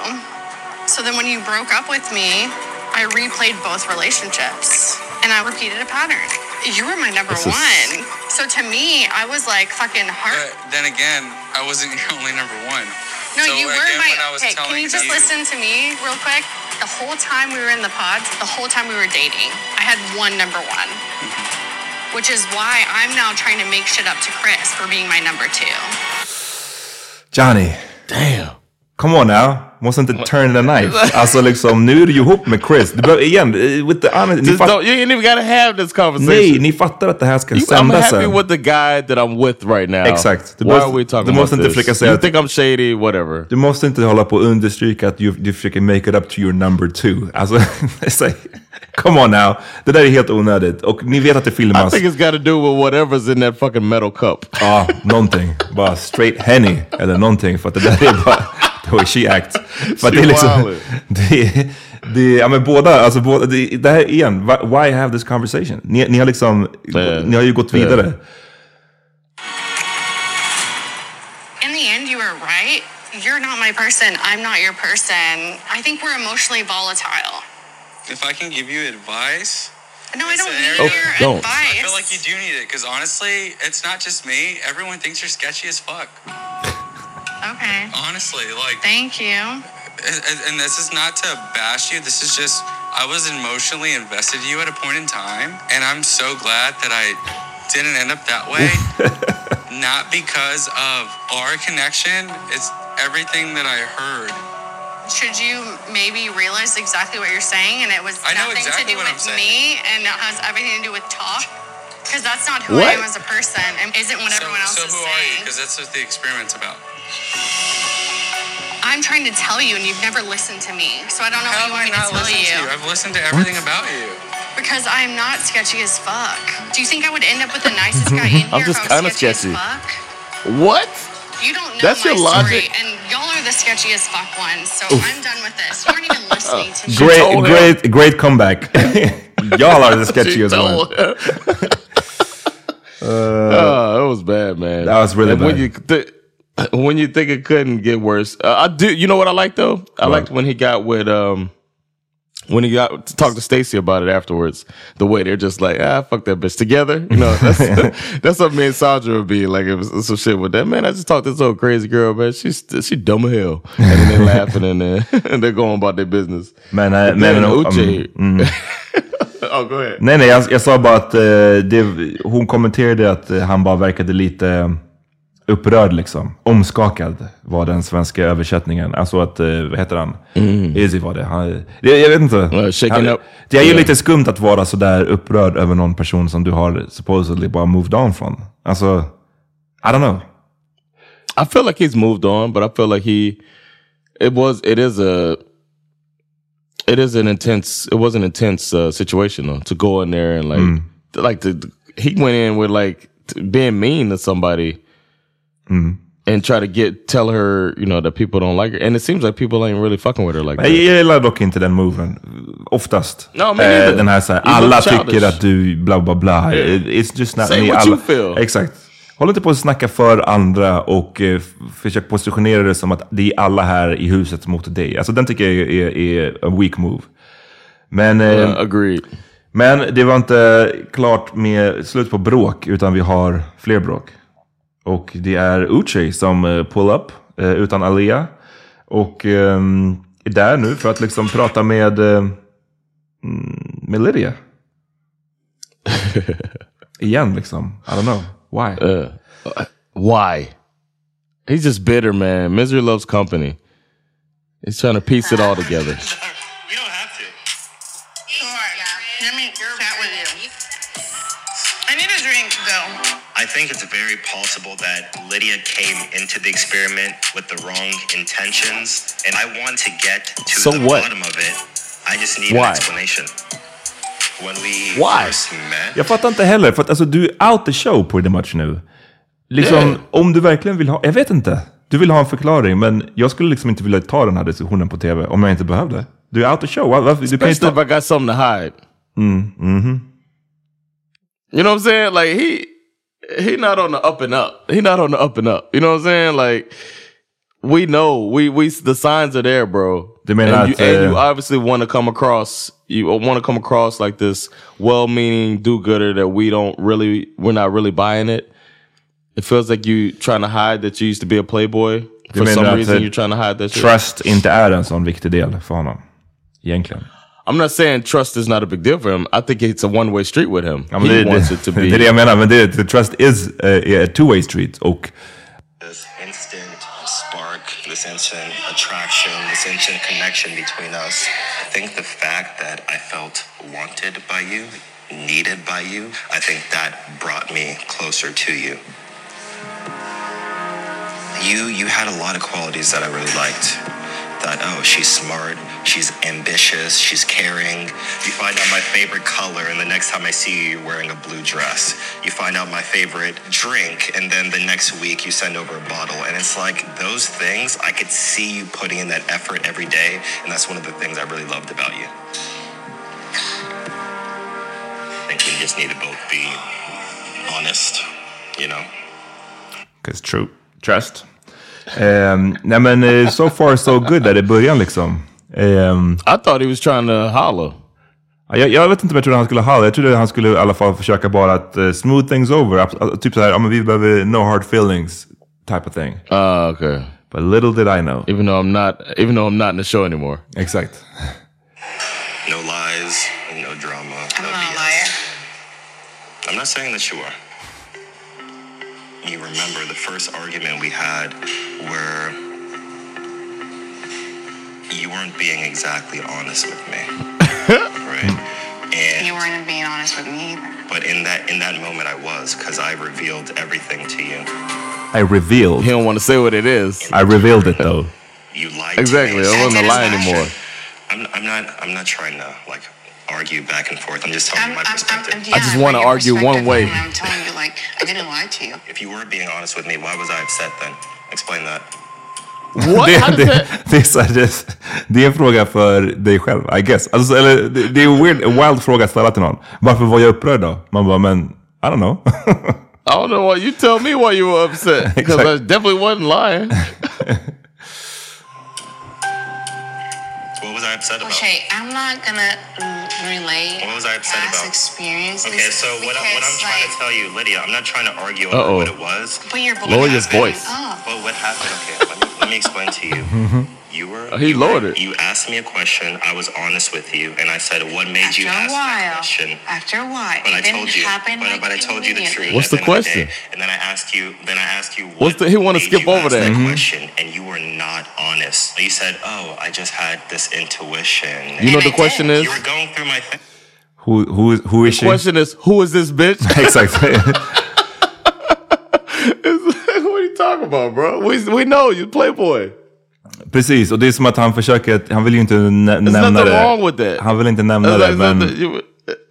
S7: So then when you broke up with me, I replayed both relationships and I repeated a pattern. You were my number
S2: This is-
S7: one. So to me, I was like fucking heart.
S6: But then again, I wasn't (laughs) your only number one.
S7: No,
S6: So
S7: you were
S6: again,
S7: my.
S6: when I was
S7: Okay, can you just
S6: you-
S7: listen to me real quick? The whole time we were in the pods, the whole time we were dating, I had one number one. Mm-hmm. Which is why I'm now trying to make shit up to Chris for being my number two.
S1: Johnnie.
S2: Damn.
S1: Come on now. Måste inte turn the knife. (laughs) Alltså liksom, nu är du ju ihop med Chris. Du behöver, igen, with the honest,
S2: Just don't, you ain't even gotta have this conversation.
S1: Nej, ni fattar att det här ska
S2: You, I'm
S1: sändas
S2: happy
S1: sen.
S2: with the guy that I'm with right now.
S1: Exakt. Du
S2: Why
S1: måste-
S2: are we talking
S1: du måste
S2: about
S1: inte
S2: this?
S1: säga
S2: You think I'm shady, whatever.
S1: Du måste inte hålla på och understryka att du, du försöker make it up to your number two. Alltså, (laughs) it's like, come on now. Det där är helt onödigt. Och ni vet att det
S2: I
S1: filmas.
S2: think it's got to do with whatever's in that fucking metal cup.
S1: Ja, någonting. Bara straight Henny eller någonting. För att det där är bara way she acts. För att det är liksom...
S2: wildin'.
S1: Det, det, ja men båda, alltså båda, det, det här igen, why, why have this conversation? Ni, ni har liksom,
S2: Yeah.
S1: ni har ju gått
S2: Yeah.
S1: vidare.
S7: In the end, you were right. You're not my person. I'm not your person. I think we're emotionally volatile.
S6: If I can give you advice,
S7: No, I don't need
S2: Oh,
S7: your
S2: don't.
S7: advice.
S6: I feel like you do need it because honestly, it's not just me. Everyone thinks you're sketchy as fuck.
S7: Okay.
S6: Honestly, like,
S7: Thank you.
S6: and, and- and this is not to bash you. This is just I was emotionally invested in you at a point in time, and I'm so glad that I didn't end up that way. (laughs) not because of our connection. It's everything that I heard.
S7: Should you maybe realize exactly what you're saying and it was
S6: I
S7: nothing
S6: exactly
S7: to do with me and it has everything to do with talk? Because that's not who I am as a person and isn't what
S6: so,
S7: everyone else
S6: so
S7: is
S6: who are you?
S7: saying.
S6: Because that's what the experiment's about.
S7: I'm trying to tell you and you've never listened to me. So I don't know
S6: How
S7: what
S6: have
S7: you
S6: I
S7: want me to
S6: not
S7: tell
S6: listened
S7: you.
S6: to you? I've listened to everything about you.
S7: Because I'm not sketchy as fuck. Do you think I would end up with the nicest guy in (laughs) here
S2: I'm just
S7: if I was
S2: kinda
S7: sketchy,
S2: sketchy.
S7: as fuck?
S2: What?
S7: You don't know
S2: That's
S7: my
S2: your
S7: story,
S2: logic.
S7: and y'all are the sketchiest fuck ones. So I'm done with this. You aren't even listening to me.
S1: Great,
S2: told him.
S1: great, great comeback. (laughs) Y'all are the (laughs) sketchiest
S2: She
S1: one.
S2: told him. Uh, oh, it was bad, man.
S1: That was really
S2: And When
S1: bad.
S2: you th- (laughs) when you think it couldn't get worse, uh, I do. You know what I like though? I
S1: What?
S2: liked when he got with um when he got to talk to Stacey about it afterwards. The way they're just like, ah, fuck that bitch together. You know, (laughs) that's (laughs) that's what me and Sandra would be like. If it was some shit with that man, I just talked to this old crazy girl, man. She's she dumb as hell, and then they're laughing and then and they're going about their business. But
S1: men
S2: then
S1: um,
S2: Uche-
S1: mm.
S2: oh, go ahead.
S1: Nej, nej, jag, jag sa bara att eh, det, hon kommenterade att eh, han bara verkade lite eh, upprörd liksom. Omskakad var den svenska översättningen. Alltså att, eh, vad heter han? Izzy var det. Han, det jag vet inte.
S2: Uh,
S1: han. Det är ju
S2: Yeah.
S1: lite skumt att vara sådär upprörd över någon person som du har supposedly bara moved on från. Alltså, I don't know.
S2: I feel like he's moved on, but I feel like he it was it is a it is an intense it was an intense uh, situation though to go in there and like like the he went in with like being mean to somebody and try to get tell her you know that people don't like her and it seems like people ain't really fucking with her like that.
S1: jag gillar dock inte den moven. Oftast.
S2: No, me neither.
S1: den här såhär, alla tycker att du bla bla bla.
S2: Yeah.
S1: It's just not
S2: Say
S1: me.
S2: what
S1: alla,
S2: you feel.
S1: Exakt. Håll inte på att snacka för andra och eh, försök positionera det som att det är alla här i huset mot dig. Alltså den tycker jag är, är, är a weak move. Men, eh,
S2: Uh, agreed.
S1: men det var inte klart med slut på bråk, utan vi har fler bråk. Och det är Uche som eh, pull up eh, utan Alia. Och ehm, är där nu för att liksom prata med, eh, mm, med Lydia. (laughs) Igen liksom. I don't know. Why?
S2: Uh, why? He's just bitter, man. Misery loves company. He's trying to piece it all together.
S7: I need a drink, though.
S4: think it's very possible that Lydia came into the experiment with the wrong intentions, and I want to get to
S2: So
S4: the
S2: what?
S4: bottom of it. I just need
S2: Why?
S4: an explanation. When we
S1: Why?
S4: first met,
S1: Jag fattar inte heller, för att alltså, du är out the show pretty much nu. Liksom,
S2: Yeah.
S1: om du verkligen vill ha... Jag vet inte. Du vill ha en förklaring, men jag skulle liksom inte vilja ta den här diskussionen på tv om jag inte behövde. Du är out the show. Var- Varför? Du kan ta...
S2: if I got something to hide.
S1: Mm, mhm.
S2: You know what I'm saying? Like he he not on the up and up. He not on the up and up. You know what I'm saying? Like we know we we the signs are there, bro.
S1: Du menar
S2: and, you, and you obviously want to come across you want to come across like this well-meaning do-gooder that we don't really we're not really buying it. It feels like you trying to hide that you used to be a playboy.
S1: Du
S2: For some reason you're trying to hide that shit.
S1: trust inte är en sån viktig del för honom? Egentligen.
S2: I'm not saying trust is not a big deal for him. I think it's a one-way street with him.
S1: Ja, men
S2: he
S1: det,
S2: wants
S1: det,
S2: it to
S1: det (laughs)
S2: be.
S1: är det jag menar, men det, the trust is uh, a two-way street. Och
S4: this instant spark, this instant attraction, this instant connection between us. I think the fact that I felt wanted by you, needed by you, I think that brought me closer to you. You you had a lot of qualities that I really liked. That oh, she's smart, she's ambitious, she's caring. You find out my favorite color, and the next time I see you, you're wearing a blue dress. You find out my favorite drink, and then the next week you send over a bottle. And it's like those things, I could see you putting in that effort every day, and that's one of the things I really loved about you. I think we just need to both be honest, you know?
S1: Cause true. Trust. Um, nej men eh, so far so good där i början liksom. Um,
S2: I thought he was trying to holler.
S1: Ja, Jag, jag vet inte om jag trodde han skulle ha det. Jag trodde han skulle i alla fall försöka bara att eh, smooth things over. Uh, Typ så här, men vi behöver no hard feelings type of thing.
S2: Uh, okay.
S1: But little did I know.
S2: Even though I'm not, even though I'm not in the show anymore.
S1: Exakt.
S4: No lies, no drama.
S3: I'm
S4: no
S3: not a
S4: BS.
S3: liar.
S4: I'm not saying that you are. You remember the first argument we had where you weren't being exactly honest with me. (laughs) right? And
S3: You weren't being honest with me either.
S4: but in that in that moment I was because I revealed everything to you.
S1: I revealed.
S2: He don't want to say what it is.
S1: I revealed it (laughs) though.
S4: You lied
S2: Exactly.
S4: to me.
S2: I wasn't a lie anymore.
S4: I'm, I'm not I'm not trying to like argue back and forth. I'm just telling you my perspective.
S2: I just wanna argue one way.
S3: I'm telling you, like, I didn't lie to you.
S4: If you were being honest with me, why was I upset then? Explain that.
S2: What?
S1: Det,
S2: How does
S1: det,
S2: that?
S1: det, är så här, det, det är en fråga för dig själv, I guess. Alltså, eller, det, det är en weird, wild fråga att ställa till någon. Varför var jag upprörd då? Man bara, men I don't know.
S2: I don't know why you tell me why you were upset because I definitely wasn't lying. (laughs)
S4: upset about?
S3: Okay, I'm not gonna mm, relay
S4: What was I upset
S3: past
S4: about?
S3: experiences.
S4: Okay, so what, I, what I'm trying
S3: like,
S4: to tell you, Lydia, I'm not trying to argue over
S2: Uh-oh.
S4: what it was.
S3: But you're
S2: Lower your voice.
S3: up.
S4: But what happened? Okay, let me, let me explain to you. You were
S2: Oh, he
S4: you
S2: lowered
S4: were-
S2: it.
S4: You asked me a question. I was honest with you, and I said, "What made
S3: After
S4: you
S3: a
S4: ask that question?"
S3: After a while,
S4: But I
S3: it didn't
S4: told you. But,
S3: like
S4: but I told you the truth.
S2: What's the
S4: end of
S2: question?
S4: day. And then I asked you. Then I asked you.
S2: What's
S4: what
S2: the- he wanna skip over
S4: ask
S2: that.
S4: that
S2: Mhm.
S4: question, and you were not honest. You said, "Oh, I just had this intuition."
S2: You know
S3: And
S2: the
S3: I
S2: question
S3: did.
S2: is?
S4: You were going through my. Th-
S1: who, who, is- who is she?
S2: Question is, who is this bitch? (laughs)
S1: exactly. (laughs) (laughs)
S2: what are you talking about, bro? We, we know you playboy.
S1: Precis, och det är som att han försöker, han vill ju inte nä-
S2: There's
S1: nämna det.
S2: wrong with that.
S1: Han vill inte nämna det, men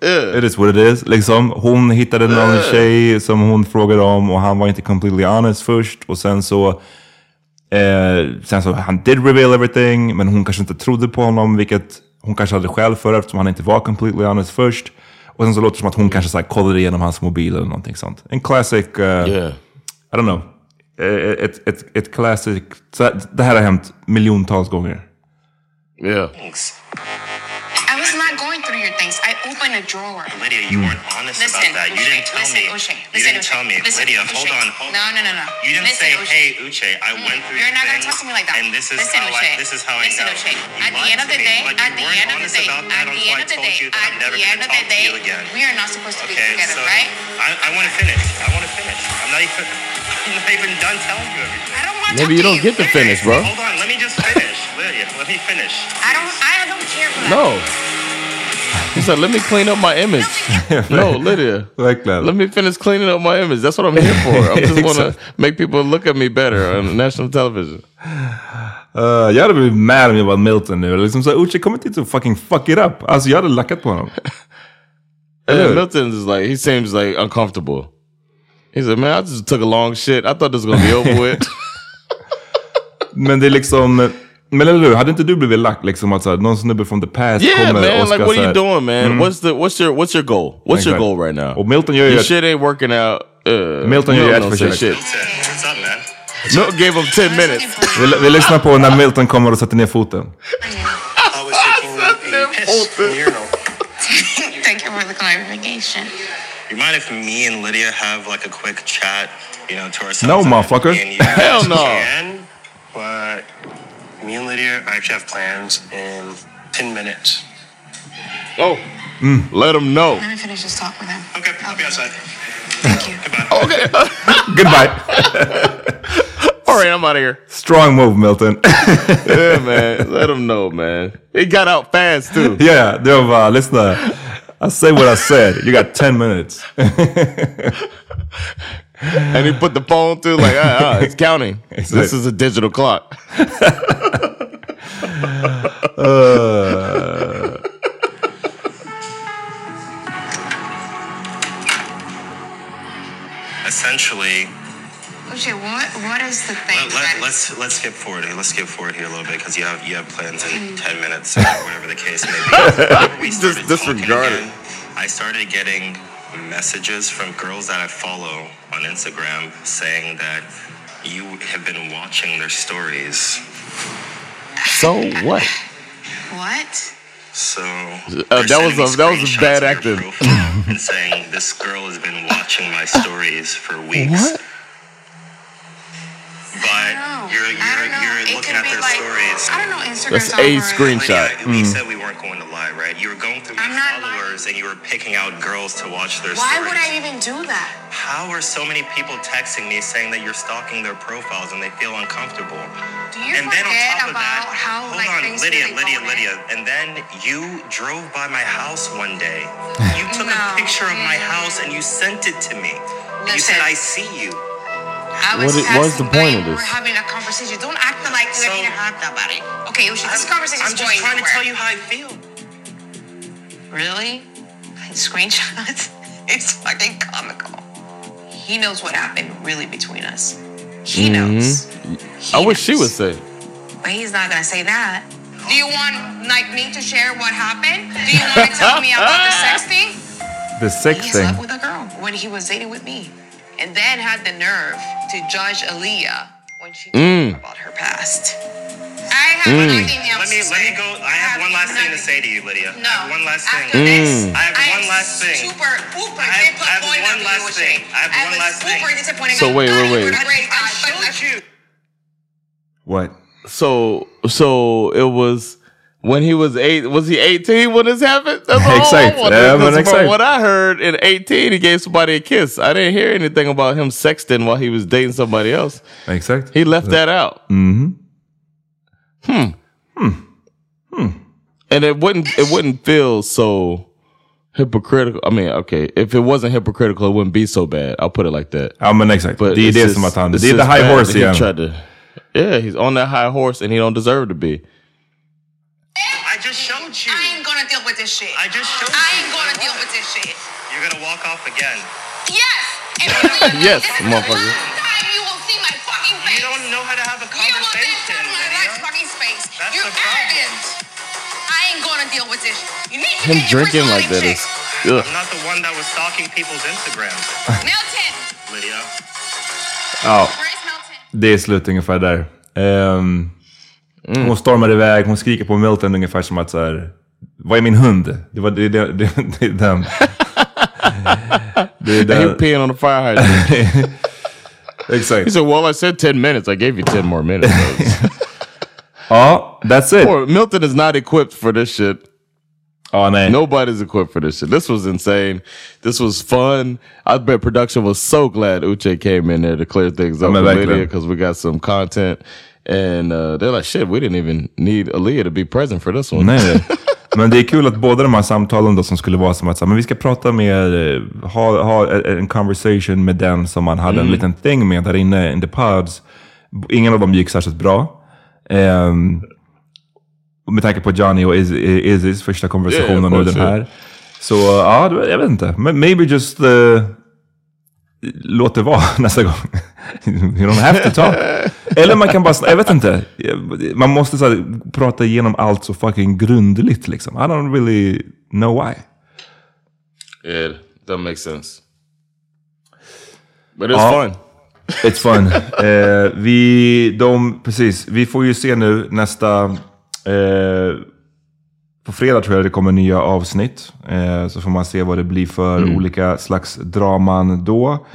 S2: yeah.
S1: it is what it is. Liksom, hon hittade någon tjej som hon frågade om och han var inte completely honest först. Och sen så, eh, sen så, han did reveal everything, men hon kanske inte trodde på honom, vilket hon kanske hade skäl för eftersom han inte var completely honest först. Och sen så låter det som att hon kanske så här, kollade igenom hans mobil eller någonting sånt. En classic, eh,
S2: Yeah.
S1: I don't know. Eh, Ett, ett, ett classic, så här, det här har hänt miljontals gånger.
S2: Yeah.
S4: Thanks.
S3: I was not going through your things. I opened a drawer.
S4: Lydia, you weren't honest
S3: Listen,
S4: about that. You didn't tell
S3: listen,
S4: me.
S3: Uche,
S4: you
S3: listen,
S4: didn't
S3: Uche,
S4: tell me.
S3: listen,
S4: Lydia,
S3: Uche.
S4: hold on. Hold
S3: No,
S4: on.
S3: no, no, no.
S4: You didn't
S3: Listen,
S4: say,
S3: Uche.
S4: "Hey, Uche, I went through
S3: You're
S4: your
S3: not gonna
S4: things,
S3: talk to me like that.
S4: and this is
S3: Listen,
S4: how I
S3: Uche.
S4: this is how
S3: Listen,
S4: I know."
S3: Uche.
S4: You
S3: At the end of
S4: to
S3: the
S4: me,
S3: day,
S4: but
S3: at
S4: you
S3: the
S4: weren't
S3: end of the
S4: honest
S3: day, at the end of the day,
S4: you
S3: at
S4: I'm never
S3: the end
S4: gonna
S3: of the
S4: talk to
S3: day,
S4: you again.
S3: we are not supposed to be
S4: Okay,
S3: together,
S4: so
S3: right?
S4: I, I want to finish. I want to finish. I'm not even. I'm not even done telling you everything.
S3: I don't want to
S2: Maybe you don't get to finish, bro.
S4: Hold on, let me just finish, Lydia. Let me finish.
S3: I don't. I don't care for that.
S2: No. He said, let me clean up my image. no, Lydia. (laughs)
S1: Verkligen.
S2: Let me finish cleaning up my image. That's what I'm here for. I just (laughs) want to make people look at me better on national television.
S1: Uh, jag hade blivit mad om jag var Milton nu. Liksom så Uche kom inte hit och fucking fuck it up. Alltså jag hade lackat på honom. Eller
S2: And
S1: hur?
S2: Milton is like, he seems like uncomfortable. He said, man, I just took a long shit. I thought this was to be over (laughs) with.
S1: Men det är liksom... Men eller hur, hade inte du blivit lack liksom att någon snubbe from the past
S2: yeah,
S1: kommer
S2: man.
S1: och ska
S2: Like, what are
S1: här-
S2: you doing, man?
S1: Mm.
S2: What's the what's your what's your goal? What's
S1: Exakt.
S2: your goal right now?
S1: Och Milton gör ju
S2: Your shit ain't working out. Uh,
S1: Milton gör ju ett försök.
S2: shit.
S4: What's up, man?
S2: Milton gave him 10 minutes.
S1: Vi, vi lyssnar på när Milton kommer och sätter ner foten.
S4: From the (laughs) urinal.
S3: Thank you for the clarification.
S4: You mind if me and Lydia have like a quick chat, you know, to ourselves?
S1: No, motherfucker.
S4: Me and you (laughs)
S2: Hell no.
S4: Can, but me and Lydia actually have plans in 10 minutes.
S2: Oh, mm. let him know.
S3: Let me finish this talk with him.
S4: Okay, I'll be outside.
S2: thank you Okay. (laughs)
S1: Goodbye! (laughs)
S2: All right, I'm out of here.
S1: Strong move Milton.
S2: Yeah, man. Let him know, man. He got out fast too.
S1: yeah, det var bara, lyssna. I say what I said. You got 10 minutes. (laughs)
S2: And he put the phone through like, ah, ah, it's counting. (laughs) This is a digital clock. (laughs)
S1: Uh,
S4: Essentially,
S3: Uche, what what is the thing?
S4: let,
S3: that-
S4: let, let's let's skip forward. here. Let's skip forward here a little bit because you have you have plans in 10 minutes or (laughs) whatever the case may be. (laughs) We started
S2: Just
S4: talking
S2: disregard it.
S4: again, I started getting messages from girls that I follow on Instagram saying that you have been watching their stories.
S2: So what?
S3: what?
S4: So
S2: Uh, that was a, that was a bad acting.
S4: and saying this girl has been watching my stories for weeks.
S2: What?
S4: But you're you're, you're looking at their stories.
S3: I don't know Instagram.
S2: That's a screenshot.
S4: Lydia, we
S2: Mm.
S4: said we weren't going to lie, right? You were going through my followers and you were picking out girls to watch their
S3: Why
S4: stories.
S3: would I even do that?
S4: How are so many people texting me saying that you're stalking their profiles and they feel uncomfortable?
S3: Do you
S4: and then on
S3: forget
S4: top of
S3: about
S4: that,
S3: how
S4: hold
S3: like
S4: on, Lydia,
S3: really
S4: Lydia,
S3: go
S4: Lydia, and then you drove by my house one day. (laughs) You took a picture of my house and you sent it to me. And you said, "I see you."
S3: I was
S2: What i- what is the point of this?
S3: We're having a conversation. Don't act like you didn't have that about it. Okay, Uche, this conversation
S4: I'm just
S3: going
S4: trying to tell you how I feel.
S3: Really? Screenshots? (laughs) It's fucking comical. He knows what happened really between us. He knows.
S2: Mhm. I wish she would say.
S3: But he's not gonna say that. Do you want like me to share what happened? Do you want to tell me about the (laughs) sexting?
S1: The sex
S3: He
S1: thing.
S3: slept with a girl when he was dating with me. And then had the nerve to judge Aaliyah when she
S2: Mm.
S3: about her past. I have
S2: Mm.
S3: nothing else
S4: Let me
S3: to
S4: let me go. I have one last thing to say to you, Lydia.
S3: No.
S4: I have one last thing.
S3: After this,
S2: Mm.
S4: I have
S3: I
S4: one
S3: am
S4: last thing.
S3: Super, super
S4: I have- I have one last thing. I have
S3: I
S4: one
S3: was
S4: last thing.
S3: disappointed.
S2: So wait, wait, wait.
S3: You're a great guy, but I
S4: you.
S1: What?
S2: So so it was when he was eight. Was he eighteen when this happened? That's (laughs) all. I 'cause from what I heard, in eighteen he gave somebody a kiss. I didn't hear anything about him sexting while he was dating somebody else.
S1: Exakt.
S2: He left that out.
S1: Mhm.
S2: Hmm.
S1: Hmm.
S2: And it wouldn't it wouldn't feel so hypocritical. I mean, okay, if it wasn't hypocritical, it wouldn't be so bad. I'll put it like that.
S1: Ja men exakt.
S2: But
S1: det är det som att han... Det är the high horse igen.
S2: tried to- yeah, he's on that high horse and he don't deserve to be.
S3: With this shit.
S4: I just showed
S3: I ain't gonna deal with this shit.
S4: You're gonna walk off again.
S3: Yes!
S2: Yes,
S3: this is the
S2: motherfucker.
S3: last time you will see my fucking face.
S4: You don't know how to have a
S3: You will
S4: conversation.
S3: see my fucking space.
S4: That's
S3: You're
S4: the problem.
S3: arrogant. I ain't gonna deal with this. You need to
S2: Him
S3: get
S2: drinking like that is. Ugh.
S4: I'm not the one that was stalking people's Instagrams. (laughs)
S3: Milton!
S4: Lydia.
S1: Ja. Det är slut ungefär där. Ehm, Hon stormar iväg, hon skriker på Milton ungefär som att så här, Vad är min hund? Det, var, det, det, det, det den. det är den.
S2: peeing on the fire hydrant. (laughs)
S1: Exakt.
S2: He said, "Well, I said ten minutes. I gave you ten more minutes." (laughs)
S1: Ja, that's it.
S2: Poor Milton is not equipped for this shit.
S1: Ja, nej.
S2: Nobody's equipped for this shit. This was insane. This was fun. I bet production was so glad Uche came in there to clear things up with. Lydia because we got some content. And uh, they're like, shit, we didn't even need Aaliyah to be present for this one. (laughs)
S1: Men det är kul att båda de här samtalen då som skulle vara som att så, men vi ska prata med, eh, ha, ha en conversation med den som man hade en
S2: Mm.
S1: liten thing med där inne in the pods. Ingen av dem gick särskilt bra. Um, med tanke på Johnny och Iz- Izzys första konversation
S2: Yeah,
S1: och den här. Så ja, jag vet inte. Maybe just uh, låt det vara (laughs) nästa gång. you don't have to talk. Eller man kan bara, jag vet inte. Man måste så här, prata igenom allt så fucking grundligt liksom. I don't really know why.
S2: Yeah, that makes sense. But it's
S1: Ja.
S2: fun.
S1: It's fun. (laughs) eh, vi, de, precis, vi får ju se nu nästa... Eh, på fredag tror jag det kommer nya avsnitt. Eh, så får man se vad det blir för
S2: Mm.
S1: olika slags draman då.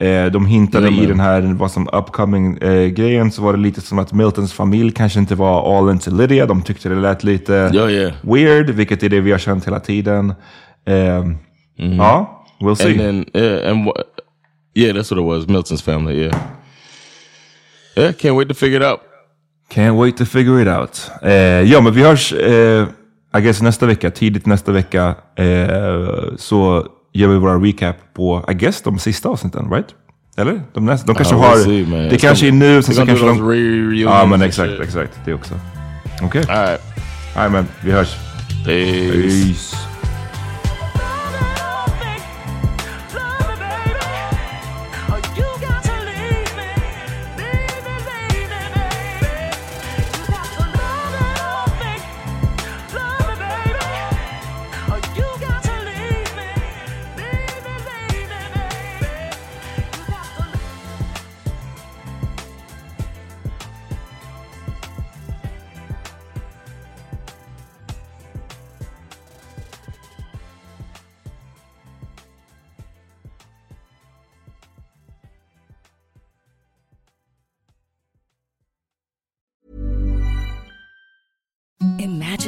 S1: Eh, de hintade i den här vad som upcoming eh, så var det lite som att Miltons familj kanske inte var all into Lydia. De tyckte det lät lite
S2: Ja, yeah.
S1: weird, vilket är det vi har känt hela tiden. Eh, Ja, we'll see.
S2: And then, yeah, and yeah, that's what it was. Milton's family. Yeah. Yeah, can't wait to figure it out.
S1: Can't wait to figure it out. Eh, ja, men vi hörs eh, I guess nästa vecka, tidigt nästa vecka. Eh, så gör vi våra recap på, I guess, de sista avsnitten, right? Eller? De, nästa, de kanske har...
S2: see, man.
S1: Det kanske är nu, sen så kanske de... Ja, men exakt, exakt. Det också. Okej.
S2: All right.
S1: Nej, men vi hörs.
S2: Peace.
S1: Peace.